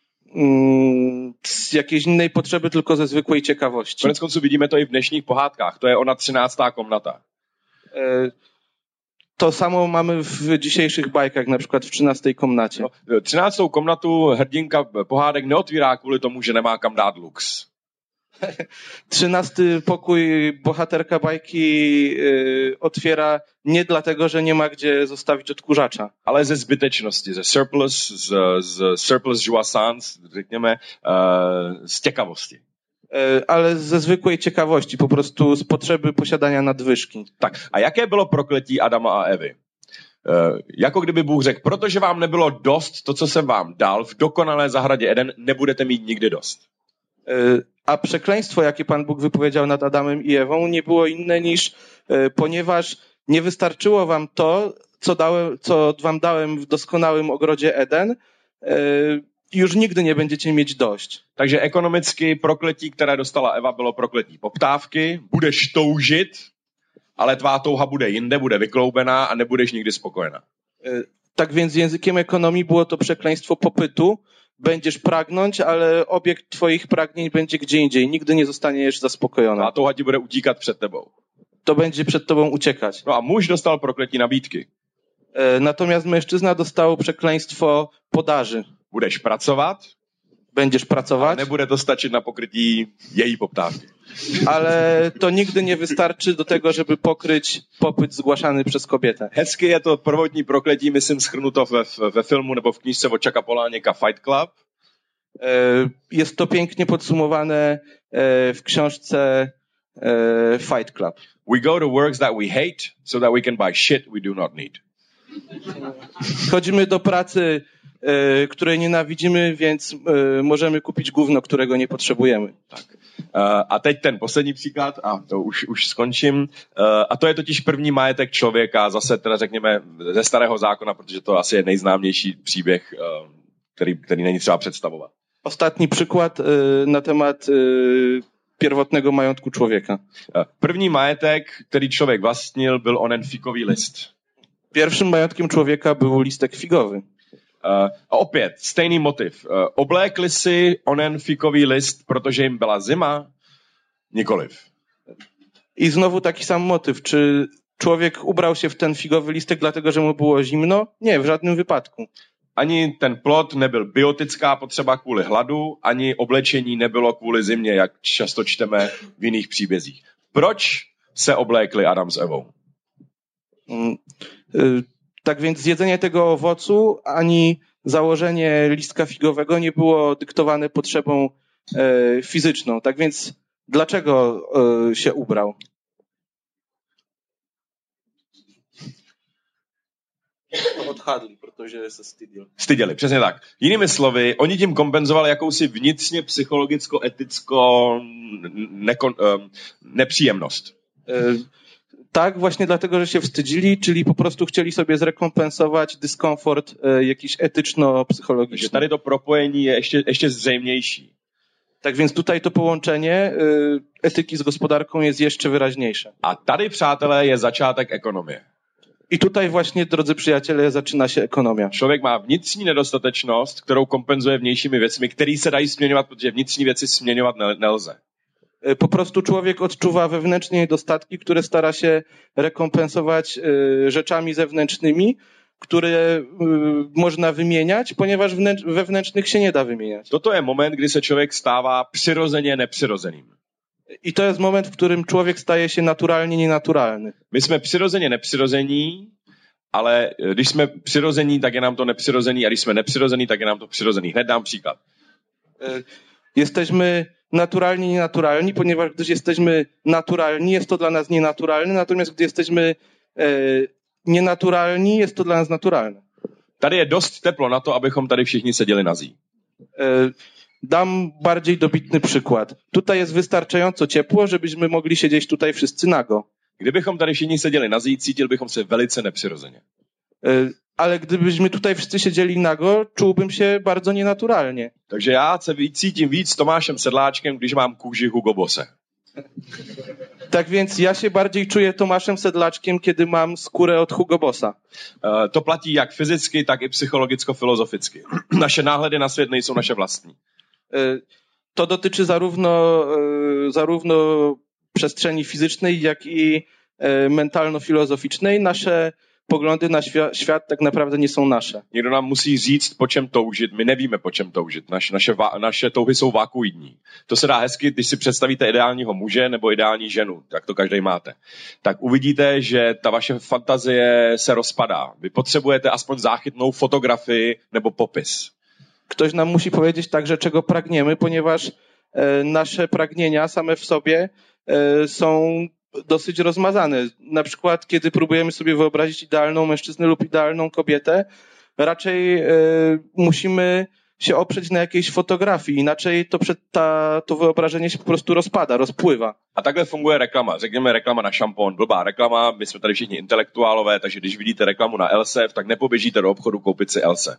jakiejś innej potrzeby, tylko ze zwykłej ciekawości. Konec konců vidíme to i v dnešních pohádkách. To je ona 13. komnata. E, To samo mamy w dzisiejszych bajkach, na przykład w 13 komnacie. No, 13. komnatu hrdinka pohádek neotvírá kvůli tomu, že nemá kam dát lux. [laughs] 13 pokój bohaterka bajki e, otwiera nie dlatego, że nie ma gdzie zostawić odkurzacza, ale ze zbytečnosti, ze surplus, z, z surplus jouissance, řekněme, uh, z těkavosti. e, ale ze zwykłej ciekawości, po prostu z potrzeby posiadania nadwyżki. Tak, a jaké bylo prokletí Adama a Evy? Uh, jako kdyby Bůh řekl, protože vám nebylo dost to, co jsem vám dal, v dokonalé zahradě Eden nebudete mít nikdy dost. E, A przekleństwo, jakie Pan Bóg wypowiedział nad Adamem i Ewą, nie było inne niż, e, ponieważ nie wystarczyło wam to, co, dałem, co wam dałem w doskonałym ogrodzie Eden, e, już nigdy nie będziecie mieć dość. Takže ekonomicky prokletí, které dostala Eva, bylo prokletí poptávky. Budeš toužit, ale tvá touha bude jinde, bude vykloubená a nebudeš nikdy spokojená. Tak więc językiem ekonomii było to przekleństwo popytu. Będziesz pragnąć, ale obiekt twoich pragnień będzie gdzie indziej. Nigdy nie zostaniesz Tvá zaspokojona. touha ti bude utíkat před tebou. To będzie przed tobą uciekać. No a muž dostal prokletí nabídky. E, Natomiast mężczyzna dostał przekleństwo podaży. Budeš pracovat, Będziesz ale pracować, nebude to stačit na pokrytí její poptávky. ale to nigdy nie wystarczy do tego, żeby pokryć popyt zgłaszany przez kobietę. Hezky je to prvotní prokletí, myslím, schrnuto ve, ve filmu nebo v knížce od Poláněka Fight Club. E, Jest to pięknie podsumowane e, w książce e, Fight Club. We go to works that we hate so that we can buy shit we do not need. Chodzimy do pracy, której nienawidzimy, więc e, możemy kupić gówno, którego nie potrzebujemy. Tak. Uh, a teď ten poslední příklad, a to už, už skončím, a to je totiž první majetek člověka, zase teda řekněme ze starého zákona, protože to asi je nejznámější příběh, který, který není třeba představovat. Ostatni przykład e, na temat e, pierwotnego majątku człowieka. První majetek, který člověk vlastnil, byl onen fikový list. Pierwszym majątkiem człowieka był listek figowy. Uh, a opět, stejný motiv. Uh, oblékli si onen fikový list, protože jim byla zima? Nikoliv. I znowu taki sam motyw. Czy człowiek ubrał się w ten figowy listek dlatego, że mu było zimno? Nie, w żadnym wypadku. Ani ten plot nebyl biotická potřeba kvůli hladu, ani oblečení nebylo kvůli zimě, jak často čteme v jiných příbězích. Proč se oblékli Adam s Evou? Mm, y, Tak więc zjedzenie tego owocu ani założenie listka figowego nie było dyktowane potrzebą e, fizyczną. Tak więc dlaczego e, się ubrał? Odhadli, protože se styděl. Styděli, přesně tak. Jinými slovy, oni tím kompenzovali jakousi vnitřně psychologicko-eticko nekon, um, nepříjemnost. Tak, właśnie dlatego, że się wstydzili, czyli po prostu chcieli sobie zrekompensować dyskomfort e, jakiś etyczno-psychologiczny. tady to propojení je ještě, ještě zřejmější. Tak więc tutaj to połączenie e, etyki z gospodarką jest jeszcze wyraźniejsze. A tady, přátelé, je začátek ekonomie. I tutaj właśnie, drodzy przyjaciele, zaczyna się ekonomia. Člověk má vnitřní nedostatečnost, kterou kompenzuje vnějšími věcmi, které se dají směňovat, protože vnitřní věci směňovat ne- nelze. E, Po prostu człowiek odczuwa wewnętrznie niedostatki, które stara się rekompensować e, rzeczami zewnętrznymi, które e, można wymieniać, ponieważ wnętrz- wewnętrznych się nie da wymieniać. Toto je moment, kdy se člověk stává přirozeně nepřirozeným. I to jest moment, w którym człowiek staje się naturalnie nienaturalny. My jsme přirozeně nepřirození, ale když jsme přirození, tak je nám to nepřirozený a když jsme nepřirození, tak je nám to přirozený. Hned dám příklad. E, Jesteśmy naturalnie nienaturalni, ponieważ gdyż jesteśmy naturalni, jest to dla nas nienaturalne, natomiast gdy jesteśmy e, nienaturalni, jest to dla nas naturalne. Tady je dost teplo na to, abychom tady všichni seděli nazí. E, Dam bardziej dobitny przykład. Tutaj jest wystarczająco ciepło, żebyśmy mogli siedzieć tutaj wszyscy nago. Kdybychom tady všichni seděli nazí, cítili bychom se velice nepřirozeně. E, Ale gdybyśmy tutaj wszyscy siedzieli nago, czułbym się bardzo nienaturalnie. Takže já se víc, Tomášem Sedláčkem, když mám kůži Hugo Bosse. Tak więc ja się bardziej czuję Tomaszem Sedlaczkiem, kiedy mam skórę od Hugo Bossa. Eh, To platí jak fyzicky, tak i psychologicko-filozoficky. [clears throat] Naše náhledy na svět nejsou naše vlastní. E, To dotyczy zarówno, e, zarówno przestrzeni fizycznej, jak i e, mentalno-filozoficznej. Nasze poglądy na świat, świat tak naprawdę nie są nasze. Někdo nám musí říct, po čem toužit. My nevíme, po čem toužit. Naš, naše, vá- naše touhy jsou vákuidní. To se dá hezky, když si představíte ideálního muže nebo ideální ženu, tak to každý máte. Tak uvidíte, že ta vaše fantazie se rozpadá. Vy potřebujete aspoň záchytnou fotografii nebo popis. Ktoś nam musi powiedzieć także, czego pragniemy, ponieważ e, nasze pragnienia same w sobie e, są dosyć rozmazane. Na przykład, kiedy próbujemy sobie wyobrazić idealną mężczyznę lub idealną kobietę, raczej e, musimy się oprzeć na jakiejś fotografii, inaczej to, przed ta, to wyobrażenie się po prostu rozpada, rozpływa. A takhle funguje reklama. Řekněme reklama na šampon, blbá reklama, my jsme tady všichni intelektuálové, takže když vidíte reklamu na Elsef, tak nepoběžíte do obchodu koupit si Else.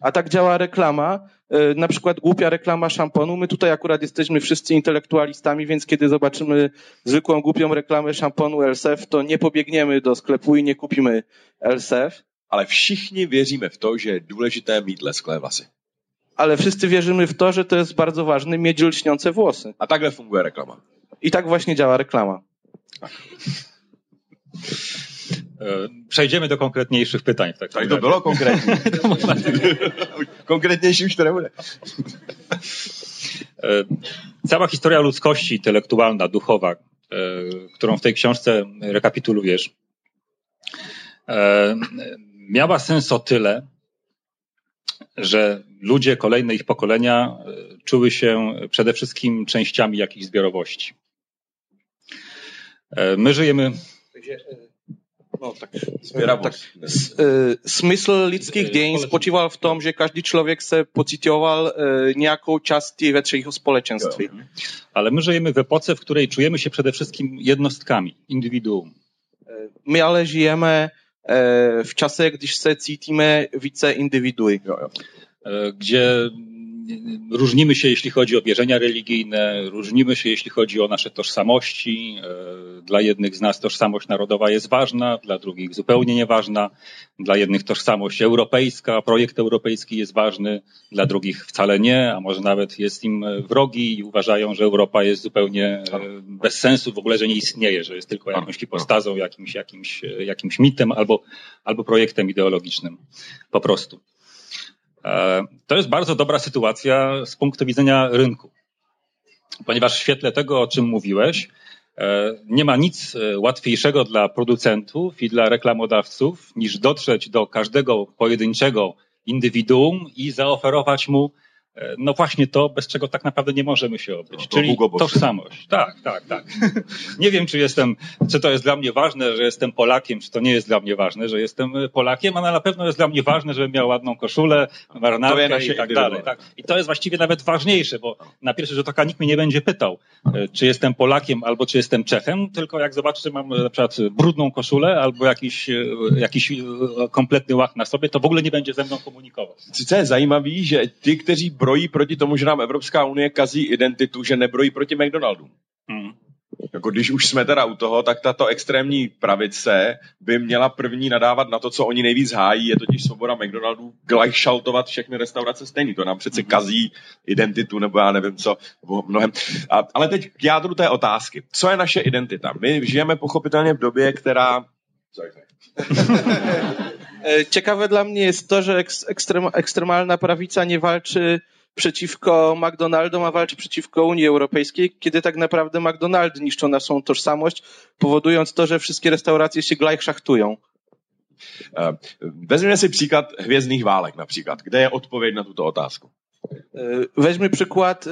A tak działa reklama, e, na przykład głupia reklama szamponu. My tutaj akurat jesteśmy wszyscy intelektualistami, więc kiedy zobaczymy zwykłą głupią reklamę szamponu LSF, to nie pobiegniemy do sklepu i nie kupimy LSF, Ale všichni věříme v to, že je důležité mít lesklé vlasy. ale wszyscy wierzymy w to, że to jest bardzo ważne mieć lśniące włosy. A takhle funguje reklama. I tak właśnie działa reklama. [laughs] E, Przejdziemy do konkretniejszych pytań. Tak bylo konkrétní. Konkrétnější už to nebude. [laughs] [laughs] E, Cała historia ludzkości intelektualna, duchowa, e, którą w tej książce rekapitulujesz, miała sens o tyle, że ludzie, kolejne ich pokolenia czuły się przede wszystkim częściami jakichś zbiorowości. My żyjemy No tak. Zbierawost. S- e, Smysl lidských dějin spočíval v tom, že každý člověk se pocitoval e, nějakou částí většího společenství. Ale my żyjemy w epoce, w której czujemy się przede wszystkim jednostkami, indywiduum. My ale žijeme e, v čase, když se cítíme více e, gdzie różnimy się, jeśli chodzi o wierzenia religijne, różnimy się, jeśli chodzi o nasze tożsamości. E, dla jednych z nas tożsamość narodowa jest ważna, dla drugich zupełnie nieważna. Dla jednych tożsamość europejska, projekt europejski jest ważny, dla drugich wcale nie, a może nawet jest im wrogi i uważają, że Europa jest zupełnie e, bez sensu, w ogóle, że nie istnieje, że jest tylko jakąś hipostazą, jakimś, jakimś, jakimś mitem albo, albo projektem ideologicznym po prostu. E, to jest bardzo dobra sytuacja z punktu widzenia rynku, ponieważ w świetle tego, o czym mówiłeś, e, nie ma nic e, łatwiejszego dla producentów i dla reklamodawców niż dotrzeć do każdego pojedynczego indywiduum i zaoferować mu no właśnie to, bez czego tak naprawdę nie możemy się obyć, no, to czyli tożsamość. Tak, tak, tak. [laughs] nie wiem, czy jestem, czy to jest dla mnie ważne, że jestem Polakiem, czy to nie jest dla mnie ważne, że jestem Polakiem, ale na pewno jest dla mnie ważne, żebym miał ładną koszulę, marynarkę i tak dalej. Tak. I to jest właściwie nawet ważniejsze, bo na pierwszy rzut oka nikt mnie nie będzie pytał, e, czy jestem Polakiem albo czy jestem Czechem, tylko jak zobaczę, że mam na przykład brudną koszulę albo jakiś, e, jakiś kompletny łach na sobie, to w ogóle nie będzie ze mną komunikował. Co je zajímavé, že ty, kteří brojí proti tomu, že nám Evropská unie kazí identitu, že nebrojí proti McDonaldům. Hmm. Jako když už jsme teda u toho, tak tato extrémní pravice by měla první nadávat na to, co oni nejvíc hájí, je totiž svoboda McDonaldů, gleichschaltovat všechny restaurace stejný. To nám přece hmm. kazí identitu, nebo já nevím co, mnohem. A, ale teď k jádru té otázky. Co je naše identita? My žijeme pochopitelně v době, která... Ciekawe dla mnie jest to, że ekstrem, ekstremalna prawica nie walczy przeciwko McDonaldom, a walczy przeciwko Unii Europejskiej, kiedy tak naprawdę McDonaldy niszczą naszą tożsamość, powodując to, że wszystkie restauracje się szachtują. E, Vezměme si příklad Hvězdných válek například. Kde je odpověď na tuto otázku? E, weźmy przykład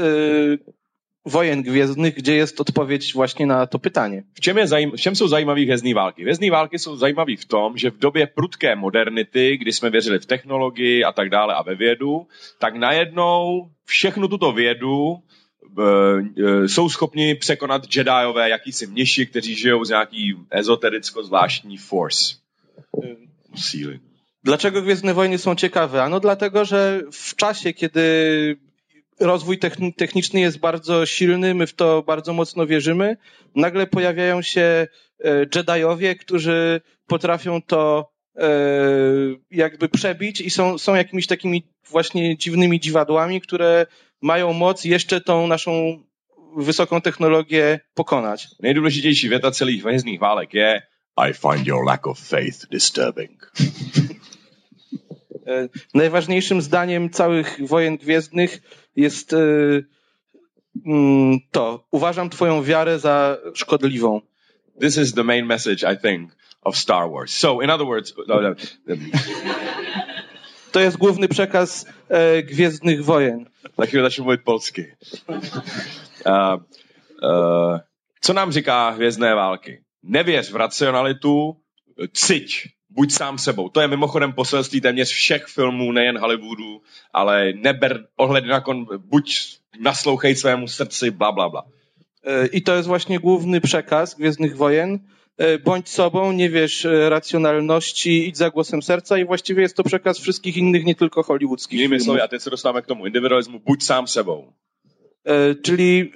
wojen gwiezdnych, gdzie jest odpowiedź właśnie na to pytanie. V čem, je zajím, v čem jsou zajímavé hvězdné války? Hvězdné války jsou zajímavé v tom, že v době prudké modernity, kdy jsme věřili v technologii a tak dále a ve vědu, tak najednou všechnu tuto vědu e, e, jsou schopni překonat Jediové, jakýsi mniši, kteří žijou z nějaký ezotericko zvláštní force. Síly. Dlaczego Gwiezdne Wojny są ciekawe? Ano dlatego, że w czasie, kiedy rozwój techniczny jest bardzo silny, my w to bardzo mocno wierzymy. Nagle pojawiają się e, Jediowie, którzy potrafią to e, jakby przebić i są, są jakimiś takimi właśnie dziwnymi dziwadłami, które mają moc jeszcze tą naszą wysoką technologię pokonać. Nejdůležitější věta celých hvězdných válek je I find your lack of faith disturbing. [laughs] E, najważniejszym zdaniem całych wojen gwiezdnych jest e, mm, to. Uważam twoją wiarę za szkodliwą. This is the main message, I think, of Star Wars. So, in other words... No, no, [laughs] to jest główny przekaz e, Gwiezdnych Wojen. Na chwilę mówić polski. [laughs] Uh, uh, co nám říká Hvězdné války? Nevěř v racionalitu, ciť buď sám sebou. To je mimochodem poselství téměř všech filmů, nejen Hollywoodu, ale neber ohled na kon, buď naslouchej svému srdci, bla, bla, bla. E, I to jest właśnie główny przekaz Gwiezdnych Wojen. E, bądź sobą, nie wiesz e, racjonalności, idź za głosem serca i właściwie jest to przekaz wszystkich innych, nie tylko hollywoodzkich Innymi słowy, a teď se dostáváme k tomu indywidualizmu, buď sám sebou. Czyli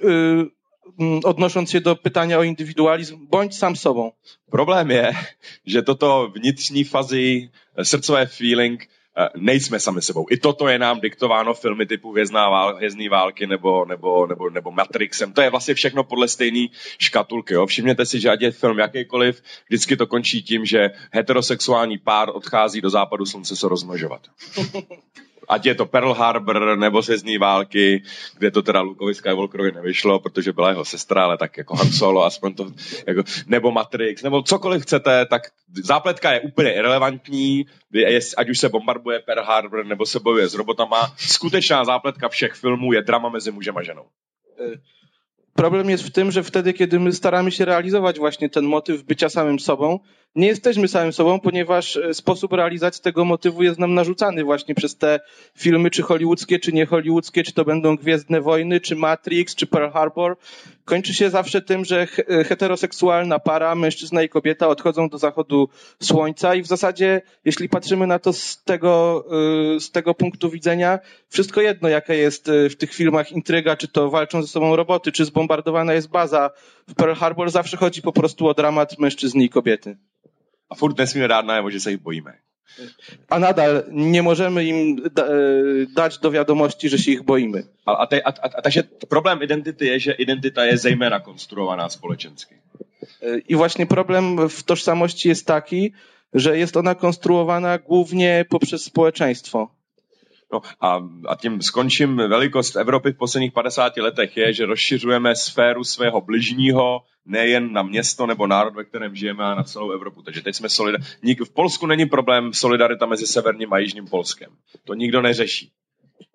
odnosząc się do pytania o indywidualizm, bądź sam sobą. Problém je, že toto vnitřní fazy, eh, srdcové feeling, eh, nejsme sami sebou. I toto je nám diktováno filmy typu Hvězdná vál, Hvězdný války nebo, nebo, nebo, nebo Matrixem. To je vlastně všechno podle stejné škatulky. Jo? Všimněte si, že ať je film jakýkoliv, vždycky to končí tím, že heterosexuální pár odchází do západu slunce se rozmnožovat. [laughs] ať je to Pearl Harbor nebo Sezdní války, kde to teda Lukovi Skywalkerovi nevyšlo, protože byla jeho sestra, ale tak jako Han Solo, aspoň to, jako, nebo Matrix, nebo cokoliv chcete, tak zápletka je úplně irrelevantní, ať už se bombarduje Pearl Harbor nebo se bojuje s robotama. Skutečná zápletka všech filmů je drama mezi mužem a ženou. E, problem jest w tym, że wtedy, kiedy my staramy się realizować właśnie ten motyw bycia samym sobą, nie jesteśmy samym sobą, ponieważ e, sposób realizacji tego motywu jest nam narzucany właśnie przez te filmy, czy hollywoodzkie, czy nie hollywoodzkie, czy to będą Gwiezdne Wojny, czy Matrix, czy Pearl Harbor. Kończy się zawsze tym, że he- heteroseksualna para, mężczyzna i kobieta odchodzą do zachodu słońca i w zasadzie, jeśli patrzymy na to z tego, y, z tego punktu widzenia, wszystko jedno, jaka jest w tych filmach intryga, czy to walczą ze sobą roboty, czy zbombardowana jest baza. W Pearl Harbor zawsze chodzi po prostu o dramat mężczyzny i kobiety. A furt nesmíme dát najevo, že se jich bojíme. A nadal nie możemy im da, y, dać do wiadomości, że się ich boimy. A, a, te, a, a, takže problém identity je, že identita je zejména konstruovaná společensky. Y, I właśnie problem w tożsamości jest taki, że jest ona konstruowana głównie poprzez społeczeństwo. No a, a tím skončím. Velikost Evropy v posledních 50 letech je, že rozšiřujeme sféru svého bližního nejen na město nebo národ, ve kterém žijeme, ale na celou Evropu. Takže teď jsme solidar... Nik- V Polsku není problém solidarita mezi severním a jižním Polskem. To nikdo neřeší.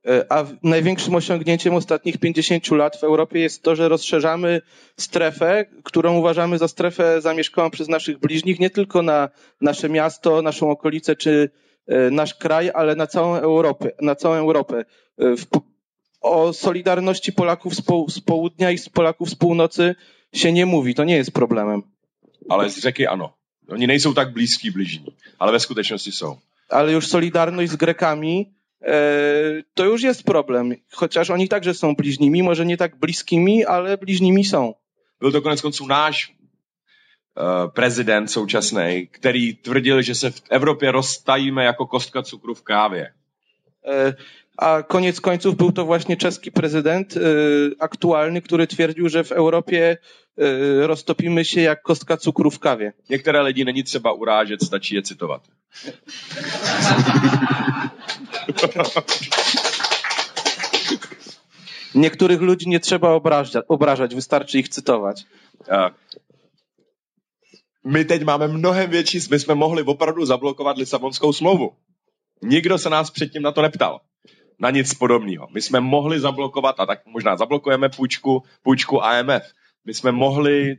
Y, A największym osiągnięciem ostatnich 50 lat w Europie jest to, że rozszerzamy strefę, którą uważamy za strefę zamieszkaną przez naszych bliźnich, nie tylko na nasze miasto, naszą okolicę czy y, nasz kraj, ale na całą Europę. Na całą Europę. Po- o solidarności Polaków z, po, z południa i z Polaków z północy się nie mówi. To nie jest problemem. Ale z řeky ano. Oni nejsou tak blízký bližní, ale ve skutečnosti jsou. ale już solidarność z Grekami e, to już jest problem. Chociaż oni także są bliźnimi, może nie tak bliskimi, ale bliźnimi są. Byl to konec konců náš uh, prezident současný, který tvrdil, že se v Evropě roztajíme jako kostka cukru v kávě. A koniec końców był to właśnie czeski prezydent e, aktualny, który twierdził, że w Europie e, roztopimy się jak kostka cukru w kawie. Některé lidi není třeba urážet, stačí je citovat. [laughs] Niektórych ludzi nie trzeba obrażać, obrażać wystarczy ich cytować. Uh, my teď máme mnohem větší, my jsme mohli opravdu zablokovat Lisabonskou smlouvu. Nikdo se nás předtím na to neptal. Na nic podobného. My jsme mohli zablokovat, a tak možná zablokujeme půjčku, půjčku AMF. My jsme mohli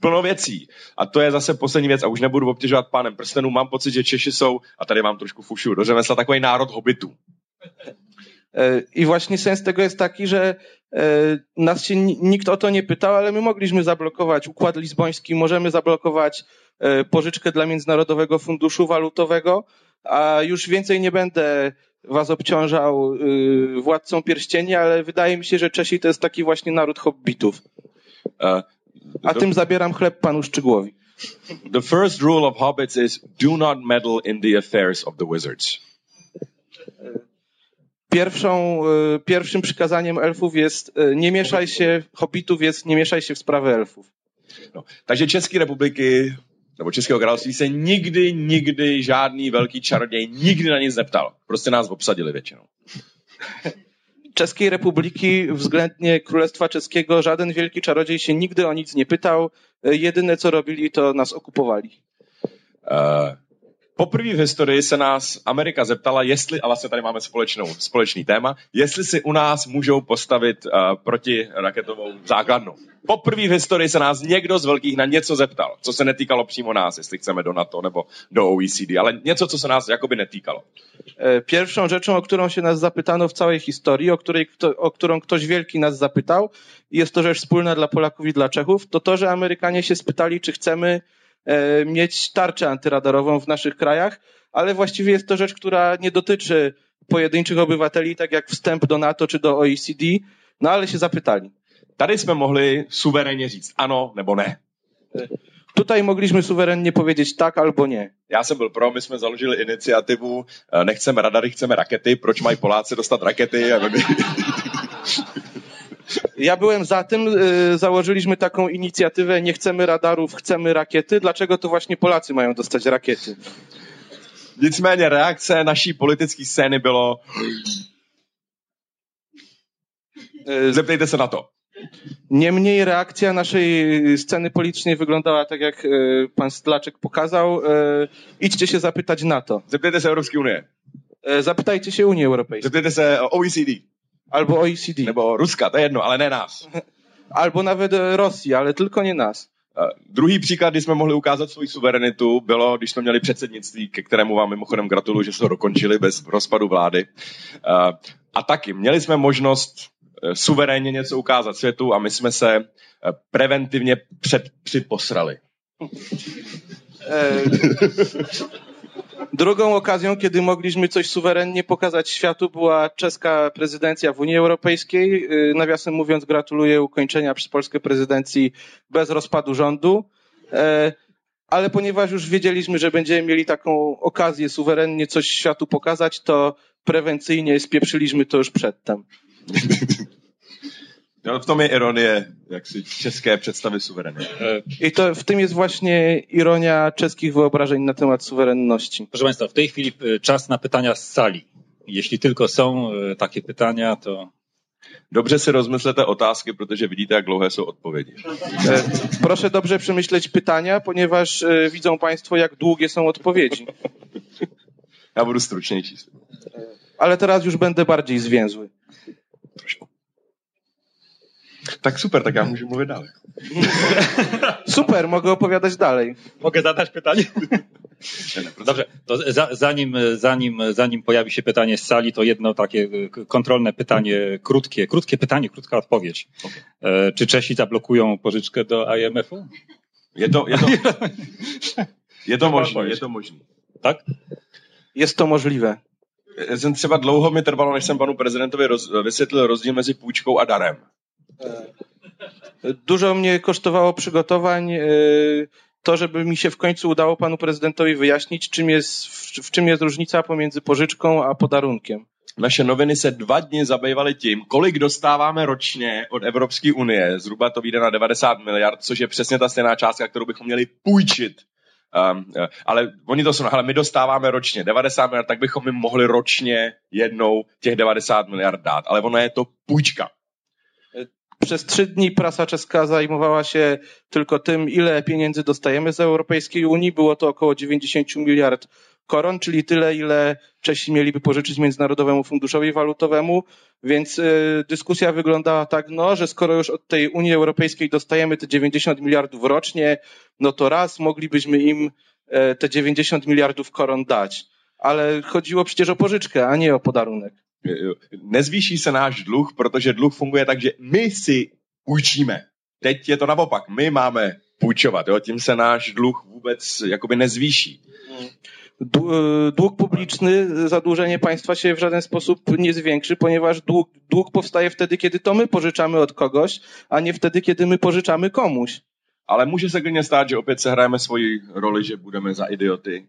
plno věcí. A to je zase poslední věc, a už nebudu obtěžovat pánem prstenů, mám pocit, že Češi jsou, a tady vám trošku fušu do řemesla, takový národ hobitů. E, I właśnie sens tego jest taki, że e, nas się ni- nikt o to nie pytał, ale my mogliśmy zablokować układ lizboński, możemy zablokować e, pożyczkę dla Międzynarodowego Funduszu Walutowego, a już więcej nie będę was obciążał y, władcą pierścieni, ale wydaje mi się, że Czesi to jest taki właśnie naród hobbitów. Uh, A tym zabieram chleb panu Szczygłowi. the first rule of hobbits is do not meddle in the affairs of the wizards. Pierwszą, y, pierwszym przykazaniem elfów jest y, nie mieszaj się, hobbitów jest nie mieszaj się w sprawy elfów. No. Takže České republiky nebo Českého království se nikdy, nikdy žádný velký čaroděj nikdy na nic neptal. Prostě nás obsadili většinou. [laughs] Czeskiej Republiki względnie Królestwa Czeskiego żaden wielki czarodziej się nigdy o nic nie pytał. Jedyne co robili, to nas okupowali. Uh, poprvé v historii se nás Amerika zeptala, jestli, a vlastně tady máme společnou, společný téma, jestli si u nás můžou postavit uh, protiraketovou základnu. Poprvé v historii se nás někdo z velkých na něco zeptal, co se netýkalo přímo nás, jestli chceme do NATO nebo do OECD, ale něco, co se nás jakoby netýkalo. E, Pierwszą rzeczą, o którą się nas zapytano w całej historii, o, której, o którą ktoś wielki nas zapytał, jest to rzecz wspólna dla Polaków i dla Czechów, to to, że Amerykanie się spytali, czy chcemy mieć tarczę antyradarową w naszych krajach, ale właściwie jest to rzecz, która nie dotyczy pojedynczych obywateli, tak jak wstęp do NATO czy do OECD, no ale się zapytali. Tady jsme mohli suverénně říct ano nebo ne. Tutaj mogliśmy suwerennie powiedzieć tak albo nie. Já jsem byl pro, my jsme založili iniciativu eh, Nechceme radary, chceme rakety. Proč mají Poláci dostat rakety? A my... Ja byłem za tym, y, założyliśmy taką inicjatywę Nie chcemy radarów, chcemy rakiety. Dlaczego to właśnie Polacy mają dostać rakiety? Nicméně reakce naší politické scény bylo Y, zeptejte se na to. Niemniej reakcja naszej sceny politycznej wyglądała tak, jak y, pan Stlaczek pokazał. Idźcie się zapytać NATO. Zeptejte se Evropské unie. Y, Zapytajcie się Unii Europejskiej Zeptejte se OECD. Albo OECD, Nebo Ruska, to je jedno, ale ne nás. [laughs] albo nawet y, Rosji, ale tylko nie nas. Druhý příklad, kdy jsme mohli ukázat svoji suverenitu, bylo, když jsme měli předsednictví, ke kterému vám mimochodem gratuluju, že se to dokončili bez rozpadu vlády. A taky, měli jsme možnost eh, suverénně něco ukázat světu a my jsme se eh, preventivně před, připosrali. [laughs] Drugą okazją, kiedy mogliśmy coś suwerennie pokazać światu, była czeska prezydencja w Unii Europejskiej. E, nawiasem mówiąc, gratuluję ukończenia przez Polskę prezydencji bez rozpadu rządu. E, ale ponieważ już wiedzieliśmy, że będziemy mieli taką okazję suwerennie coś światu pokazać, to prewencyjnie spieprzyliśmy to już przedtem. [laughs] No, v tom je ironie jak si české představy suverenity. I to w tym jest właśnie ironia czeskich wyobrażeń na temat suwerenności. Proszę Państwa, w tej chwili e, czas na pytania z sali. Jeśli tylko są e, takie pytania, to Dobře si rozmyslete otázky, protože vidíte, jak dlouhé jsou odpovědi. E, proszę dobrze przemyśleć pytania, ponieważ widzą Państwo, jak długie są odpowiedzi. Ja budu stručnější. Ale teraz już będę bardziej zwięzły. Trošku. Tak super, tak ja mluvit dalej. [laughs] Super, mogę opowiadać dalej. Mogę zadać pytanie? [laughs] Dobrze, to za, zanim, zanim, zanim pojawi się pytanie z sali, to jedno takie kontrolne pytanie, krótkie, krótkie pytanie, krótka odpowiedź. Okay. Czy Czesi zablokują pożyczkę do IMF-u? Je to, je to, [laughs] je to možné, je to možné. Tak? Jest to możliwe. Jsem třeba dlouho mi trvalo, než jsem panu prezidentovi roz, vysvětlil rozdíl mezi půjčkou a darem. Dużo mnie kosztowało przygotowań e, to, żeby mi się w końcu udało panu prezydentowi wyjaśnić, czym jest, w czym jest różnica pomiędzy pożyczką a podarunkiem. Naše noviny se dva dny zabývaly tím, kolik dostáváme ročně od Evropské unie. Zhruba to vyjde na 90 miliard, což je přesně ta stejná částka, kterou bychom měli půjčit. Um, ale oni to jsou, ale my dostáváme ročně 90 miliard, tak bychom jim mohli ročně jednou těch 90 miliard dát. Ale ono je to půjčka. Przez trzy dni prasa czeska zajmowała się tylko tym, ile pieniędzy dostajemy z Europejskiej Unii. Było to około 90 miliard koron, czyli tyle, ile Czesi mieliby pożyczyć Międzynarodowemu Funduszowi Walutowemu. Więc y, dyskusja wyglądała tak, no, że skoro już od tej Unii Europejskiej dostajemy te 90 miliardów rocznie, no to raz moglibyśmy im y, te 90 miliardów koron dać. Ale chodziło przecież o pożyczkę, a nie o podarunek. Nezvýší se náš dluh, protože dluh funguje tak, že my si půjčíme. Teď je to naopak, my máme půjčovat, jo? tím se náš dluh vůbec jakoby nezvýší. Dług publiczny, zadłużenie państwa się w żaden sposób nie zwiększy, ponieważ dług, dług powstaje wtedy, kiedy to my pożyczamy od kogoś, a nie wtedy, kiedy my pożyczamy komuś. Ale může se klidně stát, že opět sehrajeme svoji roli, že budeme za idioty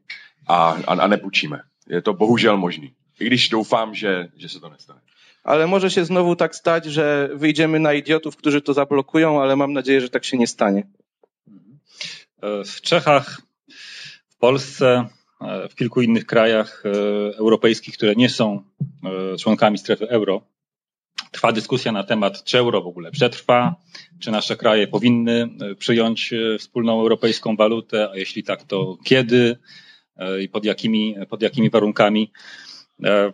a, a, a nepůjčíme. Je to bohužel možný. I když doufám, že, že se to nestane. Ale może się znowu tak stać, że wyjdziemy na idiotów, którzy to zablokują, ale mam nadzieję, że tak się nie stanie. W Czechach, w Polsce, w kilku innych krajach e, europejskich, które nie są e, członkami strefy euro, trwa dyskusja na temat, czy euro w ogóle przetrwa, czy nasze kraje powinny e, przyjąć wspólną europejską walutę, a jeśli tak, to kiedy i pod jakimi, pod jakimi warunkami. E,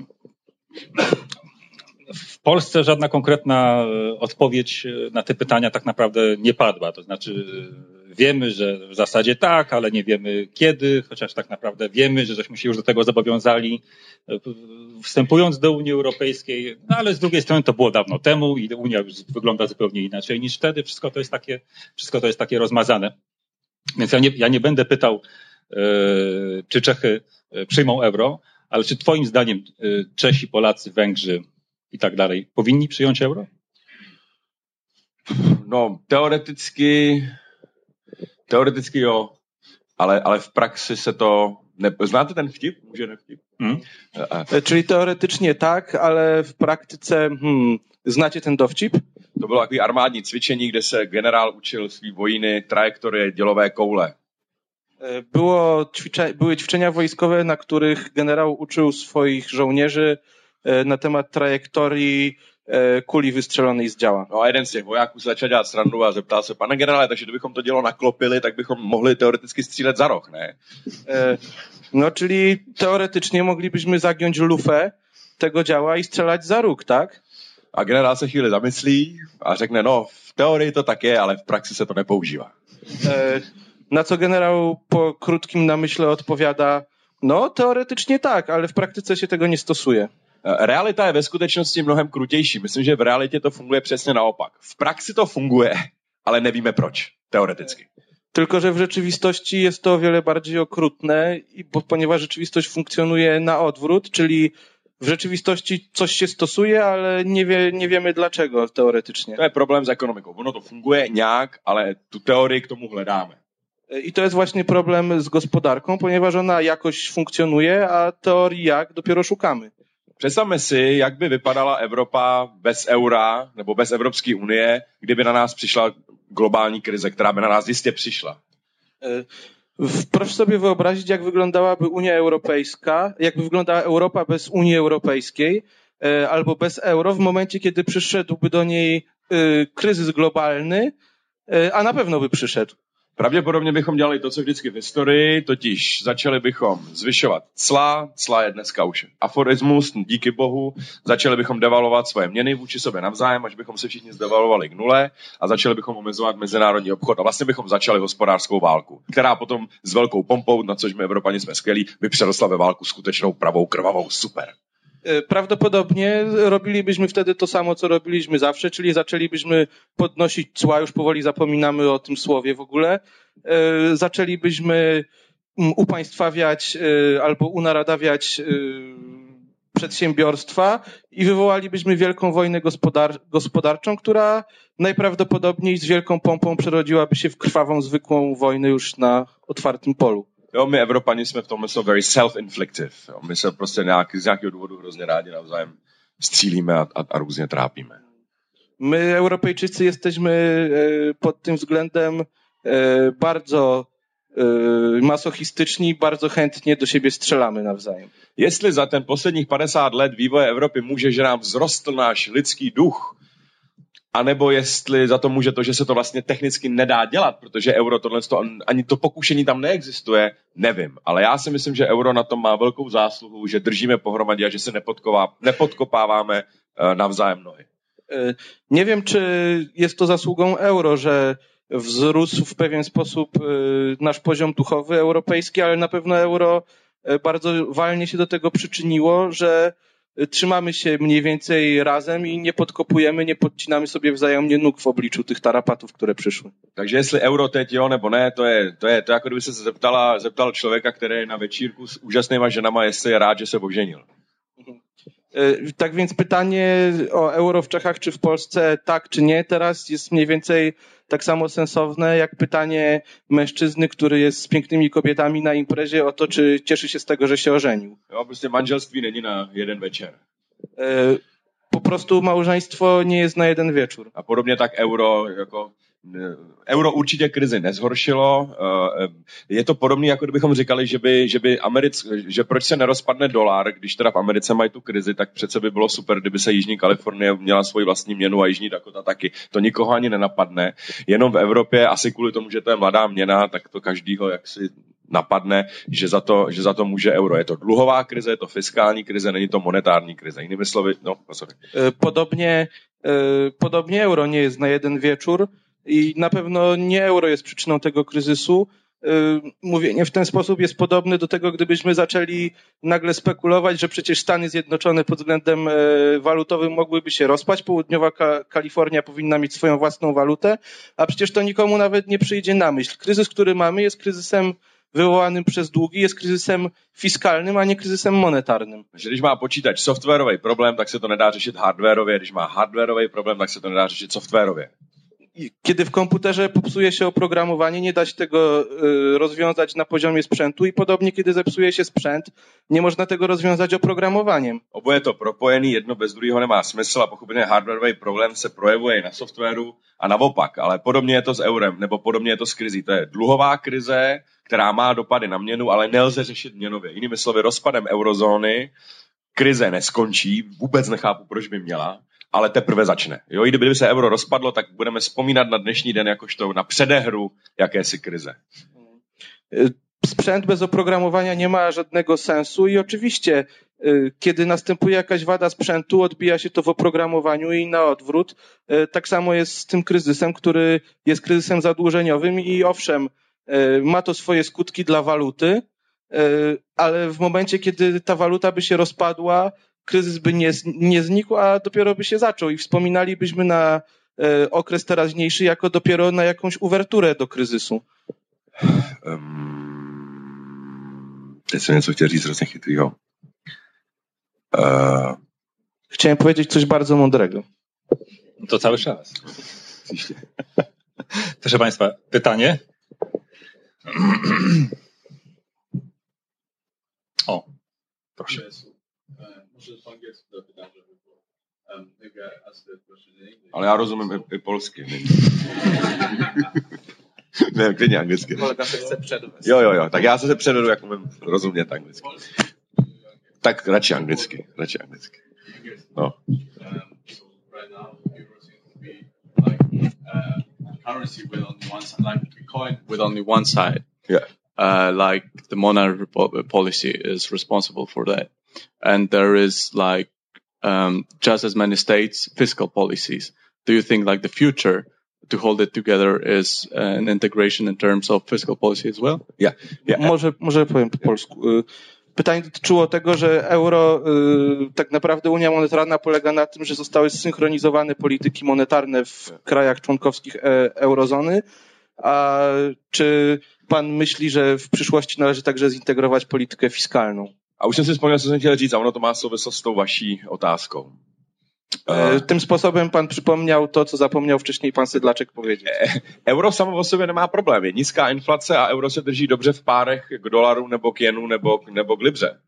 w Polsce żadna konkretna e, odpowiedź e, na te pytania tak naprawdę nie padła. To znaczy, wiemy, że w zasadzie tak, ale nie wiemy kiedy, chociaż tak naprawdę wiemy, że żeśmy się już do tego zobowiązali, wstępując do Unii Europejskiej, no ale z drugiej strony to było dawno temu i Unia już wygląda zupełnie inaczej niż wtedy. Wszystko to jest takie, wszystko to jest takie rozmazane. Więc ja nie, ja nie będę pytał, czy Czechy przyjmą euro, ale czy Twoim zdaniem Czesi, Polacy, Węgrzy i tak dalej powinni przyjąć euro? No, teoreticky, teoreticky jo, ale, ale w praxi se to... Ne, znáte ten vtip? Může ne vtip? Hmm. Czyli teoretycznie tak, ale w praktyce hmm, znacie ten dowcip? To bylo takový armádní cvičení, kde se generál učil svý vojiny trajektorie dělové koule. E, było ćwicze, były ćwiczenia wojskowe, na których generał uczył swoich żołnierzy e, na temat trajektorii e, kuli wystrzelonej z działa. No a jeden z těch vojáků začal dělat srandu a zeptal se, pane generále, takže kdybychom to dělo naklopili, tak bychom mohli teoreticky střílet za roh, ne? No, czyli teoretycznie moglibyśmy zagiąć lufę tego działa i strzelać za róg, tak? A generál se chvíli zamyslí a řekne, no v teorii to tak je, ale v praxi se to nepoužívá. Na co generał po krótkim namyśle odpowiada, no teoretycznie tak, ale w praktyce się tego nie stosuje. E, realita je ve skutečnosti mnohem krutější. Myslím, že v realitě to funguje přesně naopak. V praxi to funguje, ale nevíme proč, teoreticky. Tylko, że w rzeczywistości jest to o wiele bardziej okrutne, bo, ponieważ rzeczywistość funkcjonuje na odwrót, czyli w rzeczywistości coś się stosuje, ale nie, wie, nie wiemy dlaczego teoretycznie. To je problém s ekonomikou. Ono to funguje nějak, ale tu teorii k tomu hledáme. I to jest właśnie problem z gospodarką, ponieważ ona jakoś funkcjonuje, a teorii jak dopiero szukamy. Představme si, jak by vypadala Evropa bez eura nebo bez Evropské unie, kdyby na nás přišla globální krize, která by na nás jistě přišla. E, Proszę sobie wyobrazić, jak wyglądałaby Unia Europejska, jakby wyglądała Europa bez Unii Europejskiej e, albo bez euro w momencie, kiedy przyszedłby do niej e, kryzys globalny, e, a na pewno by przyszedł. Pravděpodobně bychom dělali to, co vždycky v historii, totiž začali bychom zvyšovat cla, cla je dneska už aforismus, díky bohu, začali bychom devalovat svoje měny vůči sobě navzájem, až bychom se všichni zdevalovali k nule a začali bychom omezovat mezinárodní obchod a vlastně bychom začali hospodářskou válku, která potom s velkou pompou, na což my Evropani jsme skvělí, by přerostla ve válku skutečnou pravou krvavou super. E, Prawdopodobnie robilibyśmy wtedy to samo, co robiliśmy zawsze, czyli zaczęlibyśmy podnosić cła, już powoli zapominamy o tym słowie w ogóle. E, Zaczęlibyśmy mm, upaństwawiać e, albo unaradawiać przedsiębiorstwa i wywołalibyśmy wielką wojnę gospodar- gospodarczą, która najprawdopodobniej z wielką pompą przerodziłaby się w krwawą, zwykłą wojnę już na otwartym polu. Jo, my Evropani jsme v tomhle jsou very self-inflictive. Jo. My se prostě nějak, z nějakého důvodu hrozně rádi navzájem střílíme a, a, a různě trápíme. My, Europejczycy, jesteśmy e, pod tym względem e, bardzo e, masochistyczni, bardzo chętnie do siebie strzelamy nawzajem. Jestli za ten posledních 50 let vývoje Evropy může, že nám vzrostl náš lidský duch, anebo jestli za to může to, že se to vlastně technicky nedá dělat, protože euro tohle to, ani to pokušení tam neexistuje, nevím. Ale já si myslím, že euro na tom má velkou zásluhu, že držíme pohromadě a že se nepodkopáváme eh, navzájem nohy. Nie wiem, czy jest to zasługą euro, że wzrósł w pewien sposób e, nasz poziom duchowy europejski, ale na pewno euro e, bardzo walnie się do tego przyczyniło, że trzymamy się mniej więcej razem i nie podkopujemy, nie podcinamy sobie wzajemnie nóg w obliczu tych tarapatów, które przyszły. Takže jestli euro teď jo nebo ne, to je, to je to jako kdyby se zeptala, zeptal člověka, který je na večírku s úžasnýma ženama, jestli je rád, že se oženil. E, Tak więc pytanie o euro w Czechach czy w Polsce tak czy nie teraz jest mniej więcej tak samo sensowne jak pytanie mężczyzny, który jest z pięknymi kobietami na imprezie o to, czy cieszy się z tego, że się ożenił. Prostě manželství není na jeden večer. E, Po prostu małżeństwo nie jest na jeden wieczór. A podobně tak euro, jako euro určitě krizi nezhoršilo. Eh, Je to podobné, jako kdybychom říkali, že by, že by Americ, že proč se nerozpadne dolar, když teda v Americe mají tu krizi, tak přece by bylo super, kdyby se Jižní Kalifornie měla svoji vlastní měnu a Jižní Dakota taky. To nikoho ani nenapadne. Jenom v Evropě, asi kvůli tomu, že to je mladá měna, tak to každýho jaksi napadne, že za, to, že za to může euro. Je to dluhová krize, je to fiskální krize, není to monetární krize. Jinými slovy, no, sorry. E, Podobnie, e, podobnie euro nie jest na jeden wieczór i na pewno nie euro jest przyczyną tego kryzysu. E, Mówienie w ten sposób jest podobne do tego, gdybyśmy zaczęli nagle spekulować, że przecież Stany Zjednoczone pod względem e, walutowym mogłyby się rozpaść, południowa Ka- Kalifornia powinna mieć swoją własną walutę, a przecież to nikomu nawet nie przyjdzie na myśl. Kryzys, który mamy, jest kryzysem wywołanym przez długi, jest kryzysem fiskalnym, a nie kryzysem monetarnym. že když má počítač softwarový problém, tak se to nedá řešit hardwarově, když má hardwarový problém, tak se to nedá řešit softwarově. Kiedy w komputerze popsuje się oprogramowanie, nie da się tego rozwiązać na poziomie sprzętu i podobnie, kiedy zepsuje się sprzęt, nie można tego rozwiązać oprogramowaniem. Oboje je to propojený, jedno bez druhého nemá smysl a pochopitelně hardwarový problém se projevuje i na softwaru a naopak, ale podobně je to s eurem, nebo podobně je to s krizí. To je dluhová krize, která má dopady na měnu, ale nelze řešit měnově. Jinými slovy, rozpadem eurozóny krize neskončí, vůbec nechápu, proč by měla, ale teprve začne. Jo, i kdyby se euro rozpadlo, tak budeme vzpomínat na dnešní den jakožto na předehru jakési krize. Y, Sprzęt bez oprogramowania nie ma żadnego sensu i oczywiście Y, kiedy następuje jakaś wada sprzętu, odbija się to w oprogramowaniu i na odwrót. Y, tak samo jest z tym kryzysem, który jest kryzysem zadłużeniowym i owszem, ma to swoje skutki dla waluty, ale w momencie, kiedy ta waluta by się rozpadła, kryzys by nie, nie znikł, a dopiero by się zaczął i wspominalibyśmy na okres teraźniejszy jako dopiero na jakąś uwerturę do kryzysu. Um, chtěl říct hrozně chytrýho. Eee, chciałem powiedzieć coś bardzo mądrego. To cały czas. Proszę Państwa, pytanie? O, proszę. Ale já rozumím i, i polsky. ne, [laughs] klidně anglicky. Kolega se chce předvést. Jo, jo, jo. Tak já se předvedu, jak umím rozumět anglicky. Tak radši anglicky, radši anglicky. No. currency with only one side, like Bitcoin with only one side. Yeah. Uh, like the monetary policy is responsible for that. And there is like, um, just as many states fiscal policies. Do you think like the future to hold it together is an integration in terms of fiscal policy as well? Yeah. yeah. Może, może powiem po polsku. Pytanie dotyczyło tego, że euro, y, tak naprawdę Unia Monetarna polega na tym, że zostały zsynchronizowane polityki monetarne w krajach członkowskich e, eurozony. A czy pan myśli, że w przyszłości należy także zintegrować politykę fiskalną? A už jsem si vzpomněl, co jsem chtěl říct, a ono to má souvislost s tou vaší otázkou. E, tym sposobem pan przypomniał to, co zapomniał wcześniej pan Sydlaczek powiedzieć. E, euro samo o sobě nemá problém. Je nízká inflace a euro se drží dobře v párech k dolaru nebo k jenu nebo, nebo k libře.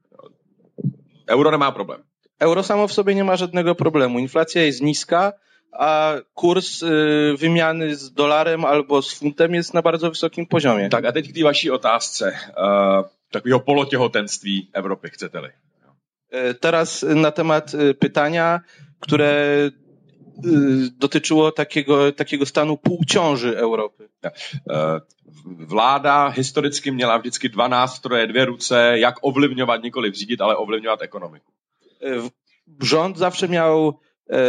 Euro nemá problém. Euro samo w sobie nie ma żadnego problemu. Inflacja jest niska, a kurs y, wymiany z dolarem albo z funtem jest na bardzo wysokim poziomie. Tak a teď k té vaší otázce uh, takového polotěhotenství Evropy, chcete-li. Teraz na temat pytania, które dotyczyło takiego, takiego stanu półciąży Europy. Vláda historicky měla vždycky dva nástroje, dvě ruce, jak ovlivňovat, nikoli řídit, ale ovlivňovat ekonomiku. Rząd zawsze miał e,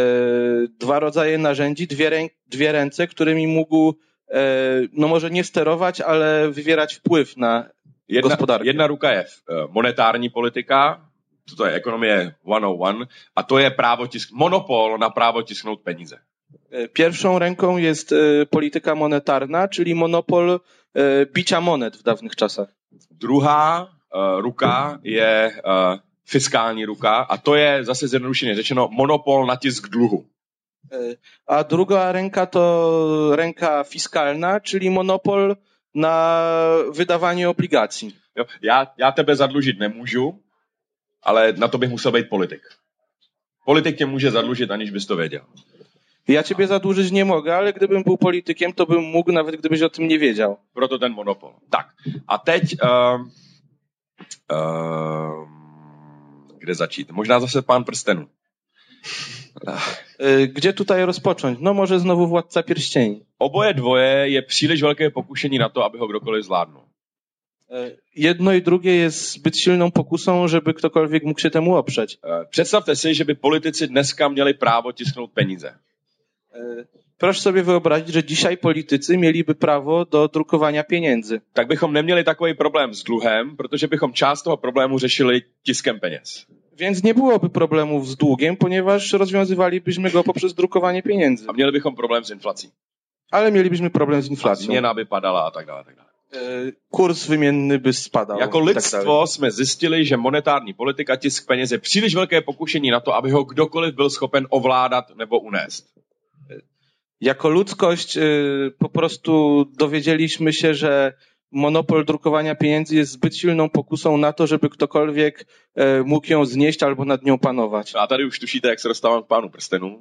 dwa rodzaje narzędzi, dwie, rę, dwie ręce, którymi mógł e, no może nie sterować, ale wywierać wpływ na jedna. Jedna ruka je monetární politika, to je ekonomie 101 a to je právo tisk, monopol na právo tisknout peníze. E, pierwszą ręką jest e, polityka monetarna, czyli monopol bicia monet w dawnych czasach. Druhá ruka je fiskální ruka a to je zase zjednodušeně řečeno monopol na tisk dluhu. A druga ręka to ręka fiskalna, czyli monopol na wydawanie obligacji. Jo, já, já tebe zadlužit nemůžu, ale na to bych musel být politik. Politik tě může zadlužit, aniž bys to věděl. Ja ciebie zadłużyć nie mogę, ale gdybym był politykiem, to bym mógł, nawet gdybyś o tym nie wiedział. Proto ten monopol. Tak. A teď, uh, uh, kde začít? Možná zase pán prstenů. E, gdzie tutaj rozpocząć? No może znowu Władca Pierścieni. Oboje dvoje je příliš velké pokušení na to, aby ho kdokoliv zvládnul. E, jedno i drugie jest zbyt silną pokusą, żeby ktokolwiek mógł się temu oprzeć. E, Przedstawte si, že by politici dneska měli právo tisknout peníze. E, proszę sobie wyobrazić, że dzisiaj politycy mieliby prawo do drukowania pieniędzy. Tak bychom neměli takový problém s dluhem, protože bychom část toho problému řešili tiskem peněz. Więc nie byłoby problemów z długiem, ponieważ rozwiązywalibyśmy go poprzez drukowanie pieniędzy. A měli bychom problém s inflací. Ale mielibyśmy problem z inflacją. A změna by padala a tak dále. A tak dále. E, kurs wymienny by spadał. Jako lidstvo tak jsme zjistili, že monetární politika, tisk peněz je příliš velké pokušení na to, aby ho kdokoliv byl schopen ovládat nebo unést. Jako ludzkość e, po prostu dowiedzieliśmy się, że monopol drukowania pieniędzy jest zbyt silną pokusą na to, żeby ktokolwiek e, mógł ją znieść albo nad nią panować. A tady už tušíte, jak se dostávám k pánu prstenů.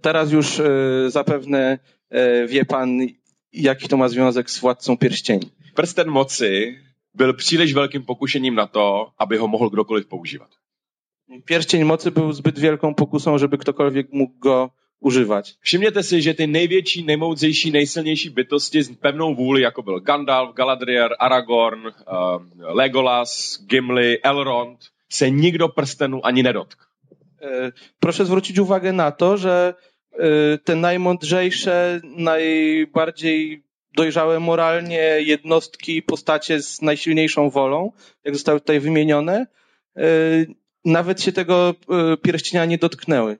Teraz już zapewne wie pan, jaki to ma związek z Władcą Pierścieni. Prsten moci byl příliš velkým pokušením na to, aby ho mohl kdokoliv používat. Pierścień mocy był zbyt wielką pokusą, żeby ktokolwiek mógł go używać. Všimněte si, že ty největší, nejmoudřejší, nejsilnější bytosti s pevnou vůli, jako byl Gandalf, Galadriel, Aragorn, uh, Legolas, Gimli, Elrond, se nikdo prstenu ani nedotkl. E, proszę zwrócić uwagę na to, że e, te najmądrzejsze, najbardziej dojrzałe moralnie jednostki, postacie z najsilniejszą wolą, jak zostały tutaj wymienione, e, nawet się tego pierścienia nie dotknęły.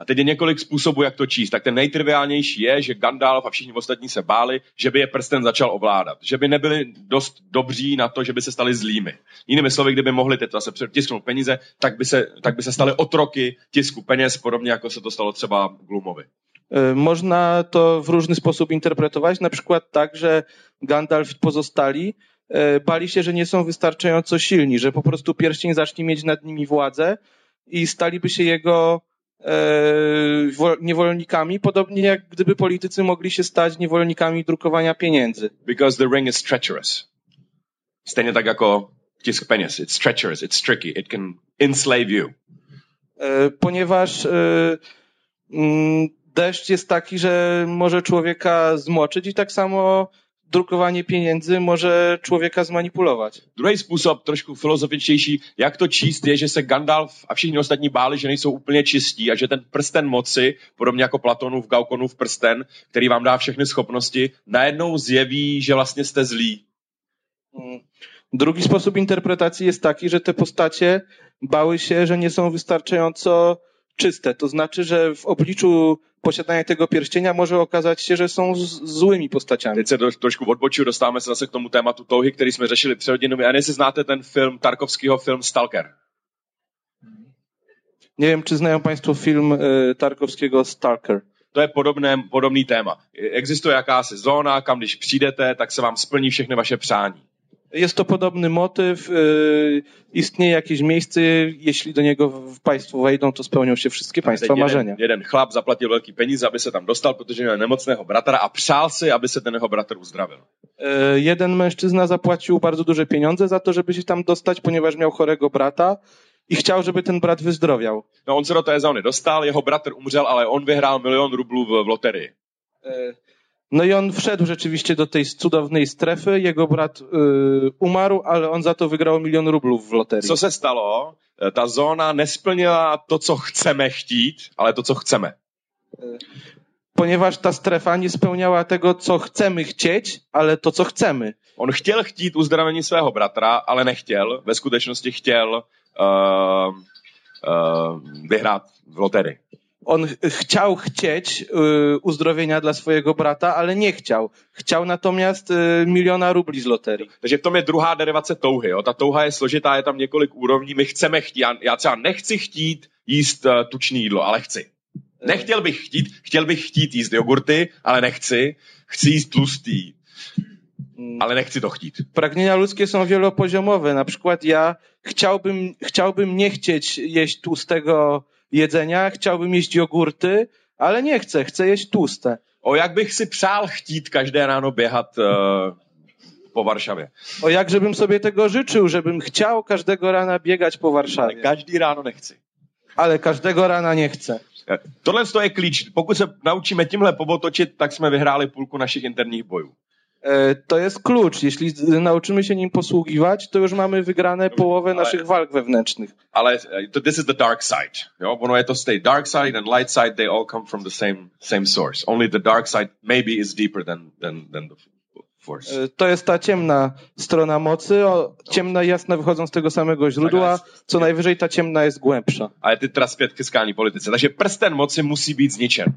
A teď je několik způsobů, jak to číst. Tak ten nejtriviálnější je, že Gandalf a všichni ostatní se báli, že by je prsten začal ovládat. Že by nebyli dost dobří na to, že by se stali zlými. Jinými slovy, kdyby mohli teď se tisknout peníze, tak by se, tak by se stali otroky tisku peněz, podobně jako se to stalo třeba Glumovi. E, można to w różny sposób interpretować, na przykład tak, że Gandalf pozostali e, bali się, że nie są wystarczająco silni, że po prostu pierścień zacznie mieć nad nimi władzę i staliby się jego niewolnikami, podobnie jak gdyby politycy mogli się stać niewolnikami drukowania pieniędzy. Because the ring is treacherous. Stejnie tak jako tisk peněz. It's treacherous, it's tricky, it can enslave you. E, ponieważ e, mm, deszcz jest taki, że może człowieka zmoczyć i tak samo drukowanie pieniędzy może człowieka zmanipulować. Druhý způsob, trošku filozofičtější, jak to číst, je, že se Gandalf a všichni ostatní báli, že nejsou úplně čistí a že ten prsten moci, podobně jako Platonův, Gaukonův prsten, který vám dá všechny schopnosti, najednou zjeví, že vlastně jste zlí. Hmm. Drugi sposób interpretacji jest taki, że te postacie bały się, że nie są wystarczająco czyste. To znaczy, że w obliczu posiadania tego pierścienia może okazać się, że są złymi postaciami. Teď se do, trošku odbočuju, dostáváme se zase k tomu tématu touhy, který jsme řešili před hodinou. A jestli znáte ten film, Tarkovského film Stalker. Nie wiem, czy znają Państwo film y, Tarkovského Stalker. To je podobné, podobný téma. Existuje jakási zóna, kam když přijdete, tak se vám splní všechny vaše přání. Jest to podobny motyw. Y, istnieje jakieś miejsce, jeśli do niego Państwo wejdą, to spełnią się wszystkie Państwa jeden, marzenia. Jeden chlap zaplatil velký peníze, aby se tam dostal, protože měl nemocného bratra a přál si, aby se ten jeho bratr uzdravil. Y, jeden mężczyzna zapłacił bardzo duże pieniądze za to, żeby się tam dostać, ponieważ miał chorego brata i chciał, żeby ten brat wyzdrowiał. No on se do té zóny dostal, jeho bratr umřel, ale on vyhrál milion rublů v, v loterii. Y, no i on wszedł rzeczywiście do tej cudownej strefy, jego brat yy, umarł, ale on za to wygrał milion rublów w loterii. Co se stalo? E, ta zóna nesplnila to, co chceme chtít, ale to, co chceme. Ponieważ ta strefa nie spełniała tego, co chcemy chcieć, ale to, co chcemy. On chtěl chtít uzdravení svého bratra, ale nechtěl. Ve skutečnosti chtěl uh, uh, vyhrát v loterii. On chciał chcieć y, uzdrowienia dla swojego brata, ale nie chciał. Chciał natomiast y, miliona rubli z loterii. Takže v tom je druhá derivace touhy. Jo. Ta touha je složitá, je tam několik úrovní. My chceme chtít. Já, já třeba nechci chtít jíst uh, tučný jídlo, ale chci. Nechtěl bych chtít, chtěl bych chtít jíst jogurty, ale nechci. Chci jíst tlustý, ale nechci to chtít. Pragnienia ludzkie są wielopoziomowe. Na przykład ja chciałbym, chciałbym nie chcieć jeść tłustego jedzenia, chciałbym jeść jogurty, ale nie chcę, chcę jeść tłuste. O jak bych si přál chtít každé ráno běhat uh, po Warszawie. O jak żebym sobie tego życzył, żebym chciał każdego rana biegać po Warszawie. Ale každý ráno nechci. Ale każdego rana nie chcę. Tohle je klíč. Pokud se naučíme tímhle pobotočit, tak jsme vyhráli půlku našich interních bojů. E, to jest klucz. Jeśli nauczymy się nim posługiwać, to już mamy wygrane połowę naszych walk wewnętrznych. Ale to this is the dark side. Jo? Ono je to stay dark side and light side, they all come from the same, same source. Only the dark side maybe is deeper than, than, than the force. E, to jest ta ciemna strona mocy. O, ciemna i jasna wychodzą z tego samego źródła. Co najwyżej ta ciemna jest głębsza. Ale ty teraz k fiskální politice. Takže prsten moci musí být zničen.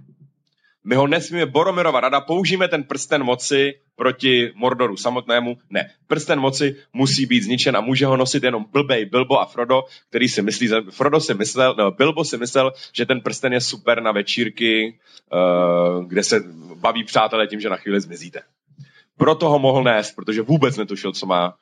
My ho nesmíme, Boromirova rada, použijeme ten prsten moci proti Mordoru samotnému. Ne, prsten moci musí být zničen a může ho nosit jenom blbej Bilbo a Frodo, který si myslí, Frodo si myslel, no, Bilbo si myslel, že ten prsten je super na večírky, uh, kde se baví přátelé tím, že na chvíli zmizíte. Proto ho mohl nést, protože vůbec netušil, co má,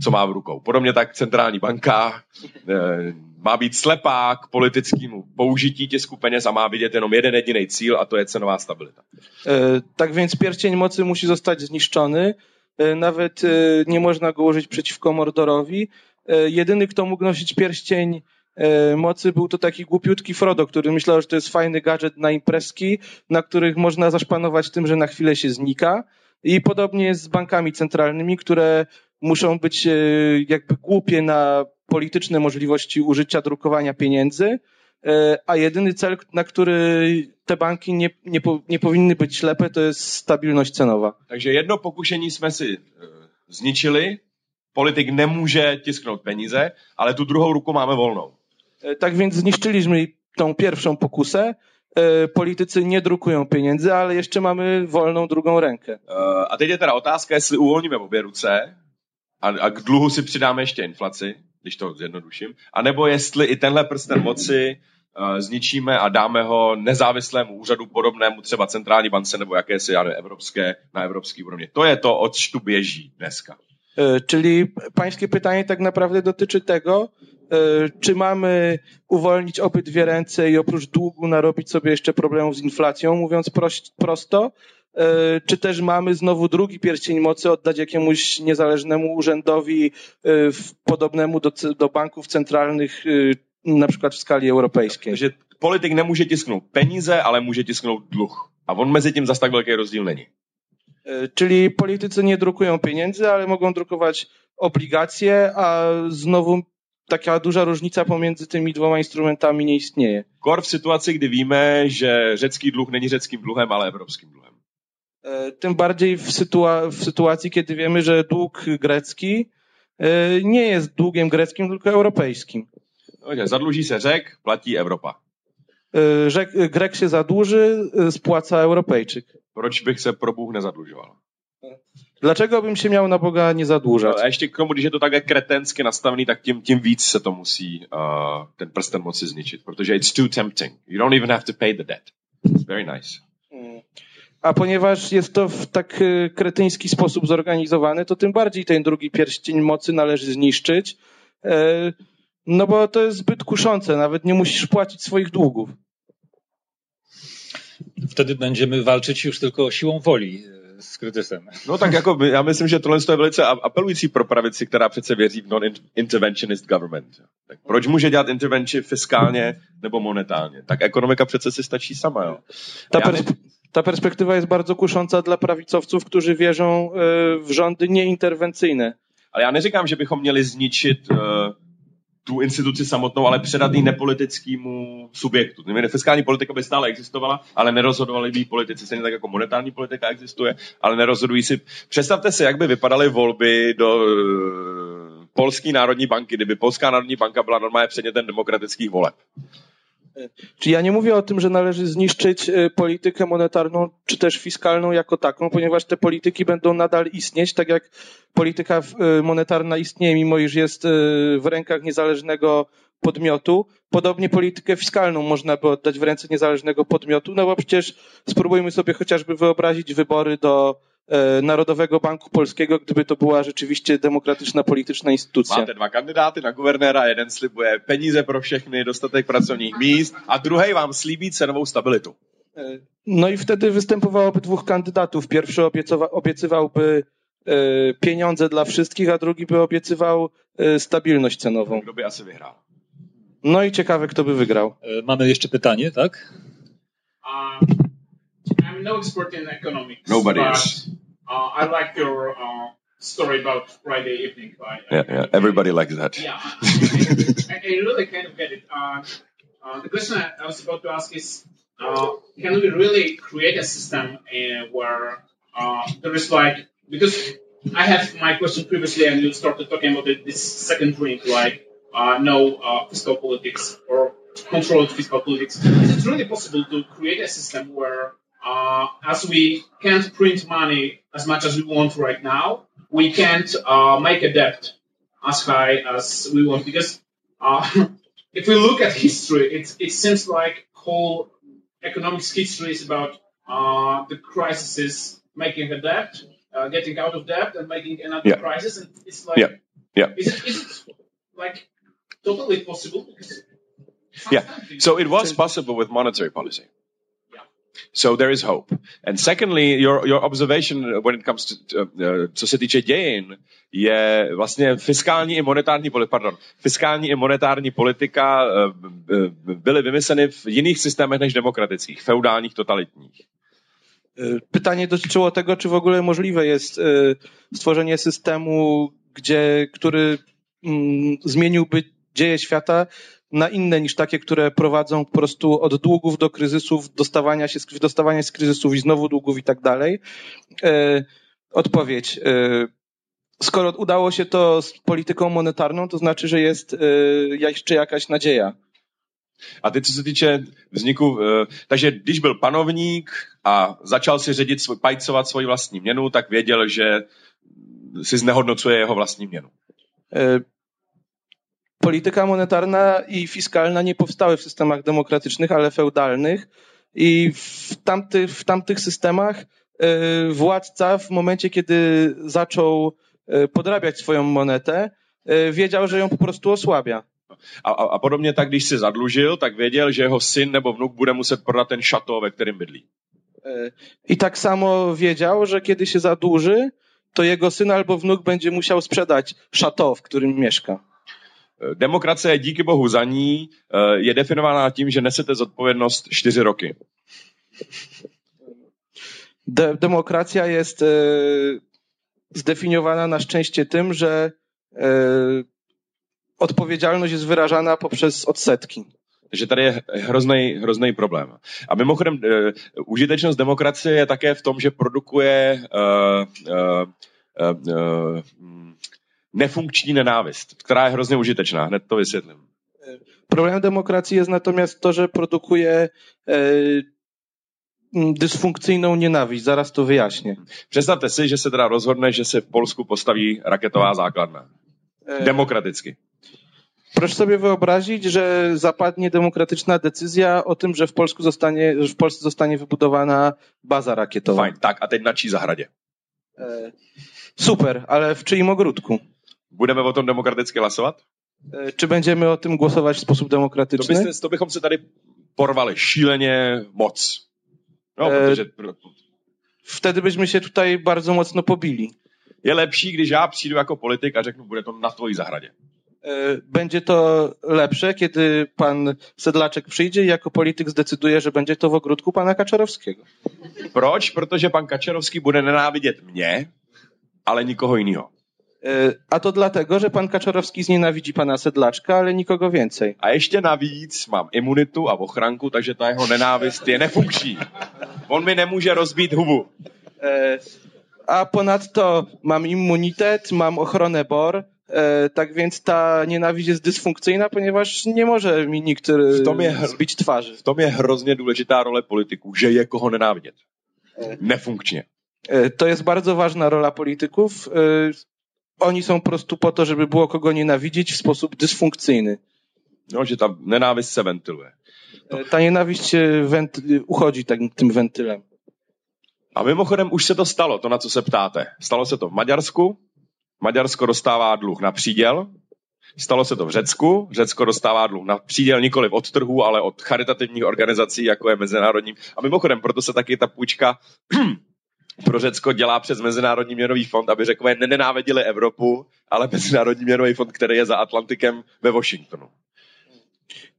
co má v rukou. Podobně tak centrální banka, uh, má být slepá k politickému použití tisku peněz a má vidět jenom jeden jediný cíl a to je cenová stabilita. E, tak więc pierścień mocy musi zostać zniszczony. E, nawet e, nie można go użyć przeciwko Mordorowi. Jedyny, kto mógł nosić pierścień mocy był to taki głupiutki Frodo, który myślał, że to jest fajny gadżet na imprezki, na których można zaszpanować tym, że na chwilę się znika. I podobnie jest z bankami centralnymi, które muszą być e, jakby głupie na polityczne możliwości użycia drukowania pieniędzy, e, a jedyny cel, na który te banki nie, nie, nie powinny być ślepe, to jest stabilność cenowa. Takže jedno pokušení jsme si e, zničili, politik nemůže tisknout peníze, ale tu druhou ruku máme. E, Tak więc zniszczyliśmy tą pierwszą pokusę. Politycy nie drukują pieniędzy, ale jeszcze mamy wolną drugą rękę. A teď je teda otázka, jestli uvolníme obě ruce a, a k dluhu si přidáme ještě inflaci, když to zjednoduším, anebo jestli i tenhle prsten moci e, zničíme a dáme ho nezávislému úřadu podobnému třeba centrální bance nebo jakési já nevím, evropské na evropský úrovni. To je to, oč tu běží dneska. Czyli pańskie pytanie tak naprawdę dotyczy tego, czy mamy uwolnić obydwie ręce i oprócz długu narobić sobie jeszcze problemów z inflacją, mówiąc prosto, czy też mamy znowu drugi pierścień mocy oddać jakiemuś niezależnemu urzędowi e, w- podobnemu do, do banków centralnych, e, na przykład w skali europejskiej. Takže politik nemůže tisknout peníze, ale může tisknout dluh. A on mezi tím zas tak velký rozdíl není. E, Czyli politycy nie drukują pieniędzy, ale mogą drukować obligacje, a znowu taka duża różnica pomiędzy tymi dwoma instrumentami nie istnieje. Kor v situaci, kdy víme, že řecký dluh není řeckým dluhem, ale evropským dluhem. E, Tym bardziej w, sytua- w sytuacji, kiedy wiemy, że dług grecki e, nie jest długiem greckim, tylko europejskim. Takže zadluží se řek, platí Evropa. E, Rzek- Grek się zadłuży, spłaca Europejczyk. Proč bych se pro Bůh nezadlužoval? Dlaczego bym się miał na Boga nie zadłużać? A ještě k tomu, když je to takhle kretensky nastavený, tak tím, tím víc se to musí uh, ten prsten moci zničit, protože it's too tempting. You don't even have to pay the debt. It's very nice. A ponieważ jest to w tak e, kretyński sposób zorganizowane, to tym bardziej ten drugi pierścień mocy należy zniszczyć. e, No bo to jest zbyt kuszące, nawet nie musisz płacić swoich długów. Wtedy będziemy walczyć już tylko siłą woli e, z kryzysem. No tak jako, my- já myslím, že tohle je velice apelující pro pravici, která přece věří v non-interventionist government. Tak proč může dělat intervenci fiskálně nebo monetárně? Tak ekonomika přece si stačí sama. Jo. Ta, ta perspektywa jest bardzo kusząca dla prawicowców, którzy wierzą e, w rządy nieinterwencyjne. Ale já neříkám, že bychom měli zničit uh, tu instituci samotnou, ale předat ji nepolitickému subjektu. Fiskální politika by stále existovala, ale nerozhodovali by politici, stejně tak jako monetární politika existuje, ale nerozhodují si. Představte si, jak by vypadaly volby do uh, Polské národní banky, kdyby Polská národní banka byla normálně předmětem demokratických voleb. Czyli ja nie mówię o tym, że należy zniszczyć e, politykę monetarną czy też fiskalną jako taką, ponieważ te polityki będą nadal istnieć, tak jak polityka e, monetarna istnieje, mimo iż jest e, w rękach niezależnego podmiotu. Podobnie politykę fiskalną można by oddać w ręce niezależnego podmiotu, no bo przecież spróbujmy sobie chociażby wyobrazić wybory do Narodowego Banku Polskiego, gdyby to była rzeczywiście demokratyczna, polityczna instytucja. Máte dva kandidáty na guvernéra, jeden slibuje peníze pro všechny, dostatek pracovních míst a druhý vám slíbí cenovou stabilitu. E, No i wtedy występowałoby dwóch kandydatów. Pierwszy obiecowa, obiecywałby e, pieniądze dla wszystkich, a drugi by obiecywał e, stabilność cenową. Kdo by asi vyhrál? No i ciekawe, kto by wygrał. E, Mamy jeszcze pytanie, tak? Um, I'm no expert in economics. Nobody but, is. Uh, I like your uh, story about Friday evening. I, I Yeah, yeah. Everybody likes that. Yeah, [laughs] I, I really kind of get it. Uh, uh, the question I, I was about to ask is, uh, can we really create a system uh, where uh, there is like because I have my question previously, and you started talking about it, this second drink, like uh, no uh, fiscal politics or controlled fiscal politics. Is it really possible to create a system where, uh, as we can't print money as much as we want right now, we can't uh, make a debt as high as we want because uh, [laughs] if we look at history, it it seems like whole economics history is about uh, the crises making a debt, uh, getting out of debt, and making another Yeah. crisis, and it's like Yeah. Yeah. is it is it like totally possible? Because Yeah. So it was possible with monetary policy. So there is hope. And secondly, your, your observation when it comes to, uh, uh, co se týče dějin, je vlastně fiskální i monetární pardon, fiskální i monetární politika uh, byly vymysleny v jiných systémech než demokratických, feudálních, totalitních. E, Pytanie dotyczyło tego, czy w ogóle możliwe jest e, stworzenie systemu, gdzie, który mm, zmieniłby dzieje świata na inne niż takie, które prowadzą po prostu od długów do kryzysów, dostawania się, dostawania z kryzysów i znowu długów i tak dalej. E, odpowiedź. E, skoro udało się to z polityką monetarną, to znaczy, że jest e, jeszcze jakaś nadzieja. A teď co se týče vzniku, takže když byl panovník a začal si ředit, pajcovat svoji vlastní měnu, tak věděl, že si znehodnocuje jeho vlastní měnu. Polityka monetarna i fiskalna nie powstały w systemach demokratycznych, ale feudalnych. I w, tamty, w tamtych systemach e, władca w momencie, kiedy zaczął e, podrabiać swoją monetę, wiedział, że ją po prostu osłabia. A, a, a podobně tak, když se zadlužil, tak věděl, že jeho syn nebo vnuk bude muset prodat ten šato, ve kterém bydlí. I tak samo wiedział, że kiedy się zadłuży, to jego syn albo wnuk będzie musiał sprzedać szato, w którym mieszka. Demokracie, díky bohu za ní, e, je definována tím, že nesete zodpovědnost čtyři roky. De demokracja jest e, zdefiniowana na szczęście tym, że e, odpowiedzialność jest wyrażana poprzez odsetki. Takže tady je hrozný, hrozný problém. A mimochodem, uh, užitečnost demokracie je také v tom, že produkuje uh, uh, uh, nefunkční nenávist, která je hrozně užitečná. Hned to vysvětlím. Problem demokracji jest natomiast to, że produkuje e, dysfunkcyjną nienawiść. Zaraz to wyjaśnię. Představte si, že se teda rozhodne, že se v Polsku postaví raketová základna. E, Demokratycky. Proszę sobie wyobrazić, że zapadnie demokratyczna decyzja o tym, że w, Polsku zostanie, że w Polsce zostanie wybudowana baza rakietowa. Fajn, tak, a teď na čí zahradě? E, super, ale w czyim ogródku? Budeme o tom demokratycky hlasovat? E, czy będziemy o tym głosować w sposób demokratyczny? To, byste, to bychom se tady porvali šíleně moc. No, e, protože... Wtedy byśmy się tutaj bardzo mocno pobili. Je lepší, když já přijdu jako politik a řeknu, bude to na tvojí zahradě. E, będzie to lepsze, kiedy pan Sedlaczek przyjdzie i jako polityk zdecyduje, że będzie to w ogródku pana Kaczorowskiego. Proč? Protože pan Kaczorowski bude nenávidět mě, ale nikoho jiného. E, a to dlatego, że pan Kaczorowski znienawidzi pana Sedlaczka, ale nikogo więcej. A ještě navíc mám imunitu a ochranku, takže ta jeho nenávist je nefunkční. On mi nemůže rozbít hubu. E, a ponadto mam immunitet, mam ochronę BOR, E, tak więc ta nienawiść jest dysfunkcyjna, ponieważ nie może mi nikt w tom je, zbić twarzy. W tom je hrozně důležitá role politiků, že je koho nenávidět. Nefunkcznie. To jest bardzo ważna rola polityków. Oni są po prostu po to, żeby było kogo nienawidzieć w sposób dysfunkcyjny. No, że ta nienawiść se wentyluje. Ta nienawiść uchodzi tak, tym wentylem. A mimochodem už se to stalo, to na co se ptáte. Stalo se to v Maďarsku, Maďarsko dostává dluh na příděl, Stalo se to v Řecku. Řecko dostává dluh na příděl nikoli od trhu, ale od charitativních organizací, jako je Mezinárodní. A mimochodem, proto se taky ta půjčka [clears throat] pro Řecko dělá přes Mezinárodní měnový fond, aby řekové nenáviděli Evropu, ale Mezinárodní měnový fond, který je za Atlantykem ve Washingtonu.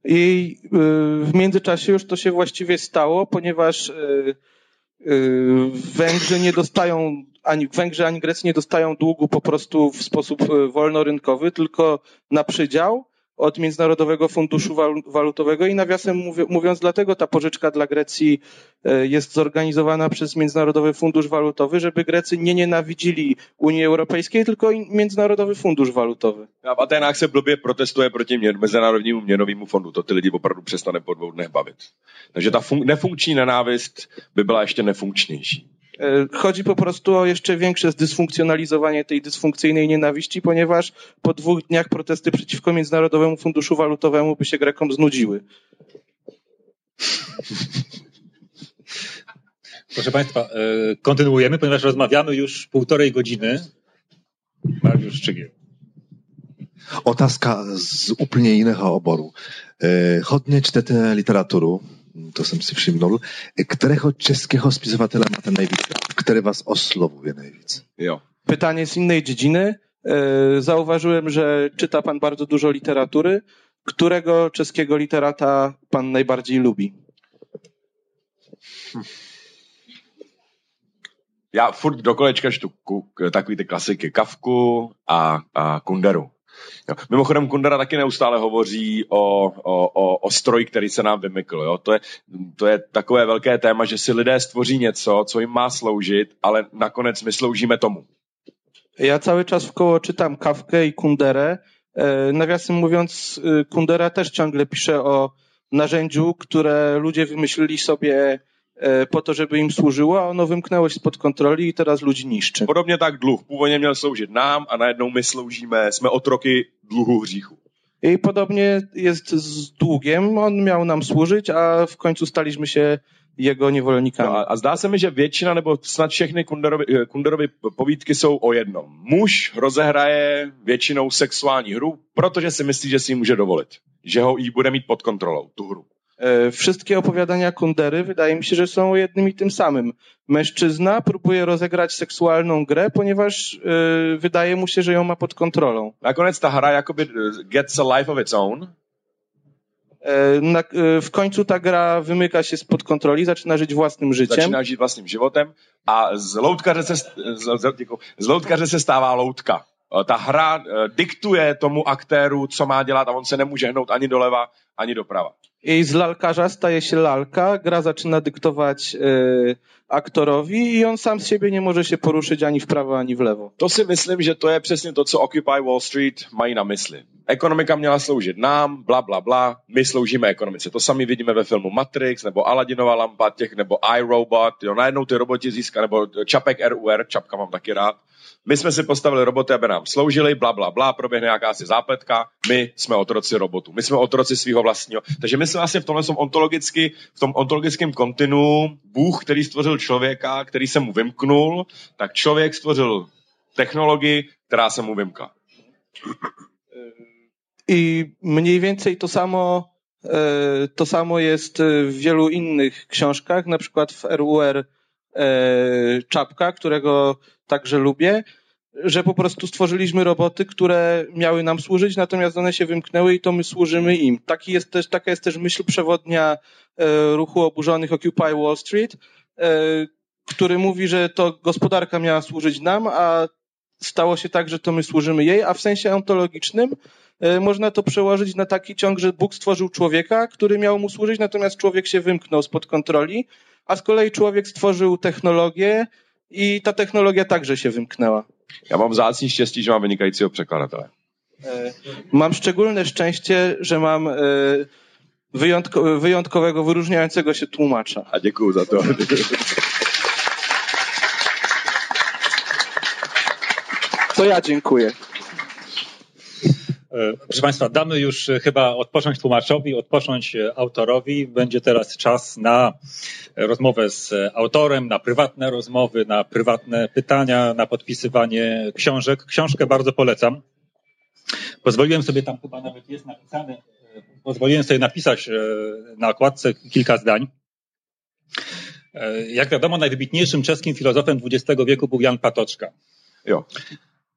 I w międzyczasie już to się właściwie stało, ponieważ Węgrzy nie dostają ani Węgrzy, ani Grecy nie dostają długu po prostu w sposób e, wolnorynkowy, tylko na przydział od Międzynarodowego Funduszu Walutowego i nawiasem mówiąc, dlatego ta pożyczka dla Grecji e, jest zorganizowana przez Międzynarodowy Fundusz Walutowy, żeby Grecy nie nienawidzili Unii Europejskiej, tylko Międzynarodowy Fundusz Walutowy. A v Atenách se blbě protestuje proti Mezinárodnímu měnovému fondu. To ty lidi opravdu přestane po dvou dnech bavit. Takže ta fun- nefunkční nenávist by byla ještě nefunkčnější. E, chodzi po prostu o jeszcze większe zdysfunkcjonalizowanie tej dysfunkcyjnej nienawiści, ponieważ po dwóch dniach protesty przeciwko Międzynarodowemu Funduszu Walutowemu by się Grekom znudziły. Proszę Państwa, e, kontynuujemy, ponieważ rozmawiamy już półtorej godziny. Mariusz Szczygieł. Otázka z úplně jiného oboru. E, hodně čtete literaturu, to jsem si všimnul. Kterého českého spisovatele máte nejvíc? Který vás oslovuje nejvíc? Jo. Pytanie z innej dziedziny. E, zauważyłem, że czyta pan bardzo dużo literatury. Którego czeskiego literata pan najbardziej lubi? Já furt do kolečka čtu takový ty klasiky Kafku a, a Kunderu. Jo. Mimochodem Kundera taky neustále hovoří o, o, o, o stroji, který se nám vymykl. Jo. To, je, to je takové velké téma, že si lidé stvoří něco, co jim má sloužit, ale nakonec my sloužíme tomu. Ja cały czas w koło czytam Kawkę i Kunderę. E, Nawiasem mówiąc, e, Kundera też ciągle pisze o narzędziu, które ludzie wymyślili sobie po to, żeby im służyło, a ono wymknęło się spod kontroli i teraz ludzi niszczy. Podobně tak dluh. Původně měl sloužit nám a najednou my sloužíme, jsme otroky dluhu hříchu. I podobnie jest z długiem. On miał nam służyć, a w końcu staliśmy się jego niewolnikami. No a, zdá se mi, že většina nebo snad všechny Kunderovy, eh, Kunderovy povídky jsou o jednom. Muž rozehraje většinou sexuální hru, protože si myslí, že si ji může dovolit. Že ho jí bude mít pod kontrolou, tu hru. E, Wszystkie opowiadania Kundery wydaje mi się, że są jednym i tym samym. Mężczyzna próbuje rozegrać seksualną grę, ponieważ e, wydaje mu się, że ją ma pod kontrolą. Nakonec ta hra jakoby eh, gets a life of its own, E, Na, e, w końcu ta gra wymyka się spod kontroli, zaczyna żyć własnym życiem. začíná žít vlastním životem a z loutkaře se, z, z, z se stává loutka. Eh, Ta hra eh, diktuje tomu aktéru, co má dělat a on se nemůže hnout ani doleva, ani doprava. I z lalkarza staje się lalka, gra zaczyna dyktować e, aktorowi i on sam z siebie nie może się poruszyć ani w prawo, ani w lewo. To si myslím, že to je přesně to, co Occupy Wall Street mají na mysli. Ekonomika měla sloužit nám, bla, bla, bla, my sloužíme ekonomice. To sami vidíme ve filmu Matrix, nebo Aladinova lampa, těch, nebo iRobot, jo, najednou ty roboti získá, nebo Čapek RUR, Čapka mám taky rád. My jsme si postavili roboty, aby nám sloužili, bla, bla, bla, proběhne jakási zápletka, my jsme otroci robotů, my jsme otroci svého vlastního. Takže my jsme vlastně v tomhle tom ontologicky, v tom ontologickém kontinu, Bůh, který stvořil člověka, který se mu vymknul, tak člověk stvořil technologii, která se mu. I mniej więcej to samo, e, to samo jest w wielu innych książkach, na przykład w RUR e, Czapka, którego także lubię, że po prostu stworzyliśmy roboty, które miały nam służyć, natomiast one się wymknęły i to my służymy im. Taki jest też, taka jest też myśl przewodnia e, ruchu oburzonych Occupy Wall Street, który mówi, że to gospodarka miała służyć nam, a stało się tak, że to my służymy jej, a w sensie ontologicznym e, można to przełożyć na taki ciąg, że Bóg stworzył człowieka, który miał mu służyć, natomiast człowiek się wymknął spod kontroli, a z kolei człowiek stworzył technologię i ta technologia także się wymknęła. Já mám vzácný štěstí, že mám vynikajícího překladatele. E, Mam szczególne szczęście, że mam e, wyjątko, wyjątkowego, wyróżniającego się tłumacza. A děkuju za to. To ja dziękuję. E, Proszę Państwa, damy już e, chyba odpocząć tłumaczowi, odpocząć e, autorowi. Będzie teraz czas na rozmowę z autorem, na prywatne rozmowy, na prywatne pytania, na podpisywanie książek. Książkę bardzo polecam. Pozwoliłem sobie tam chyba nawet jest napisane, pozwoliłem sobie napisać e, na okładce kilka zdań. E, Jak wiadomo, najwybitniejszym czeskim filozofem XX wieku był Jan Patoczka. Jo.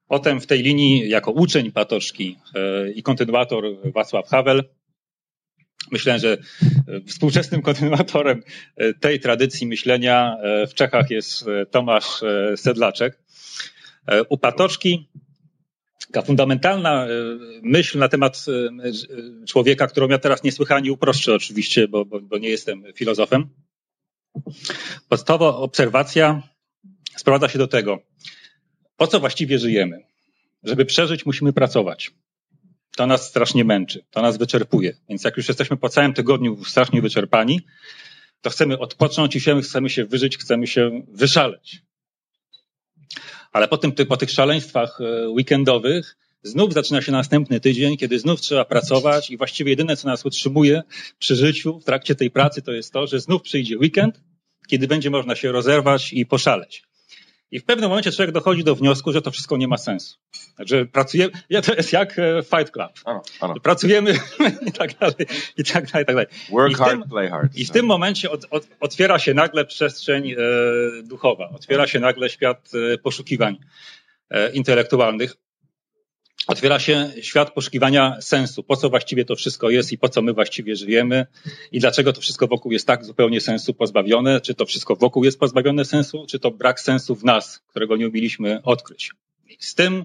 Potem w tej linii jako uczeń Patoczki e, i kontynuator Wacław Havel. Myślę, że współczesnym kontynuatorem tej tradycji myślenia w Czechach jest Tomasz Sedlaczek. U Patoczki taka fundamentalna e, myśl na temat e, człowieka, którą ja teraz niesłychanie uproszczę oczywiście, bo, bo, bo nie jestem filozofem. Podstawowa obserwacja sprowadza się do tego, po co właściwie żyjemy? Żeby przeżyć, musimy pracować. To nas strasznie męczy, to nas wyczerpuje. Więc jak już jesteśmy po całym tygodniu strasznie wyczerpani, to chcemy odpocząć i chcemy się wyżyć, chcemy się wyszaleć. Ale po, tym, po tych szaleństwach e, weekendowych znów zaczyna się następny tydzień, kiedy znów trzeba pracować i właściwie jedyne, co nas utrzymuje przy życiu w trakcie tej pracy, to jest to, że znów przyjdzie weekend, kiedy będzie można się rozerwać i poszaleć. I w pewnym momencie człowiek dochodzi do wniosku, że to wszystko nie ma sensu. Także pracujemy, ja to jest jak e, Fight Club. Ano, ano. Pracujemy [laughs] i tak dalej, i tak dalej, i tak dalej. Work I hard, tym- play hard. I w tym momencie od, od, otwiera się nagle przestrzeń e, duchowa, otwiera się nagle świat e, poszukiwań e, intelektualnych, otwiera się świat poszukiwania sensu. Po co właściwie to wszystko jest i po co my właściwie żyjemy i dlaczego to wszystko wokół jest tak zupełnie sensu pozbawione? Czy to wszystko wokół jest pozbawione sensu, czy to brak sensu w nas, którego nie umieliśmy odkryć? Z tym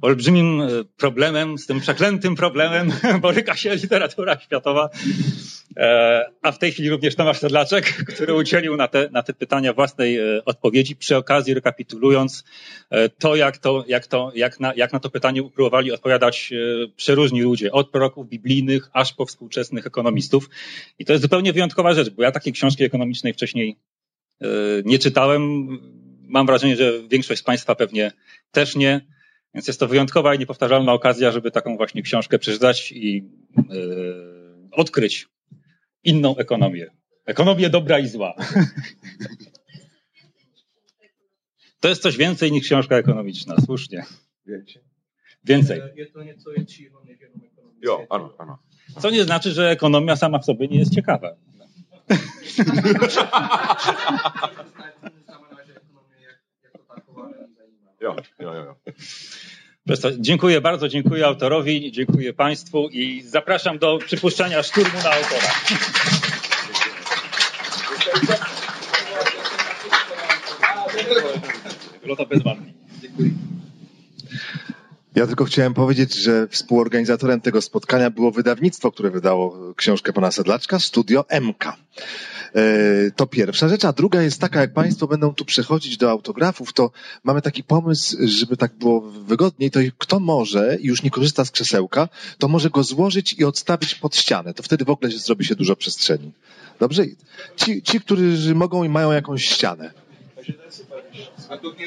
olbrzymim e, problemem, z tym przeklętym problemem [laughs] boryka się literatura światowa, e, a w tej chwili również Tomasz Sedlaczek, który udzielił na te, na te pytania własnej e, odpowiedzi, przy okazji rekapitulując to, jak, to, jak, to, jak, na, jak na to pytanie próbowali odpowiadać przeróżni ludzie, od proroków biblijnych aż po współczesnych ekonomistów. I to jest zupełnie wyjątkowa rzecz, bo ja takiej książki ekonomicznej wcześniej nie czytałem. Mam wrażenie, że większość z Państwa pewnie też nie. Więc jest to wyjątkowa i niepowtarzalna okazja, żeby taką właśnie książkę przeczytać i yy, odkryć inną ekonomię. Ekonomię dobra i zła. To jest coś więcej niż książka ekonomiczna, słusznie. Więcej. Więcej. Co nie znaczy, że ekonomia sama w sobie nie jest ciekawa. [laughs] Jo, jo, jo. Dziękuję bardzo, dziękuję autorowi, dziękuję Państwu i zapraszam do przypuszczenia szturmu na autora. Lota bez wanny. Dziękuję. Ja tylko chciałem powiedzieć, że współorganizatorem tego spotkania było wydawnictwo, które wydało książkę pana Sedlaczka, Studio MK. E, to pierwsza rzecz, a druga jest taka, jak Państwo będą tu przychodzić do autografów, to mamy taki pomysł, żeby tak było wygodniej, to kto może i już nie korzysta z krzesełka, to może go złożyć i odstawić pod ścianę. To wtedy w ogóle zrobi się dużo przestrzeni. Dobrze? Ci, ci którzy mogą i mają jakąś ścianę. A tu nie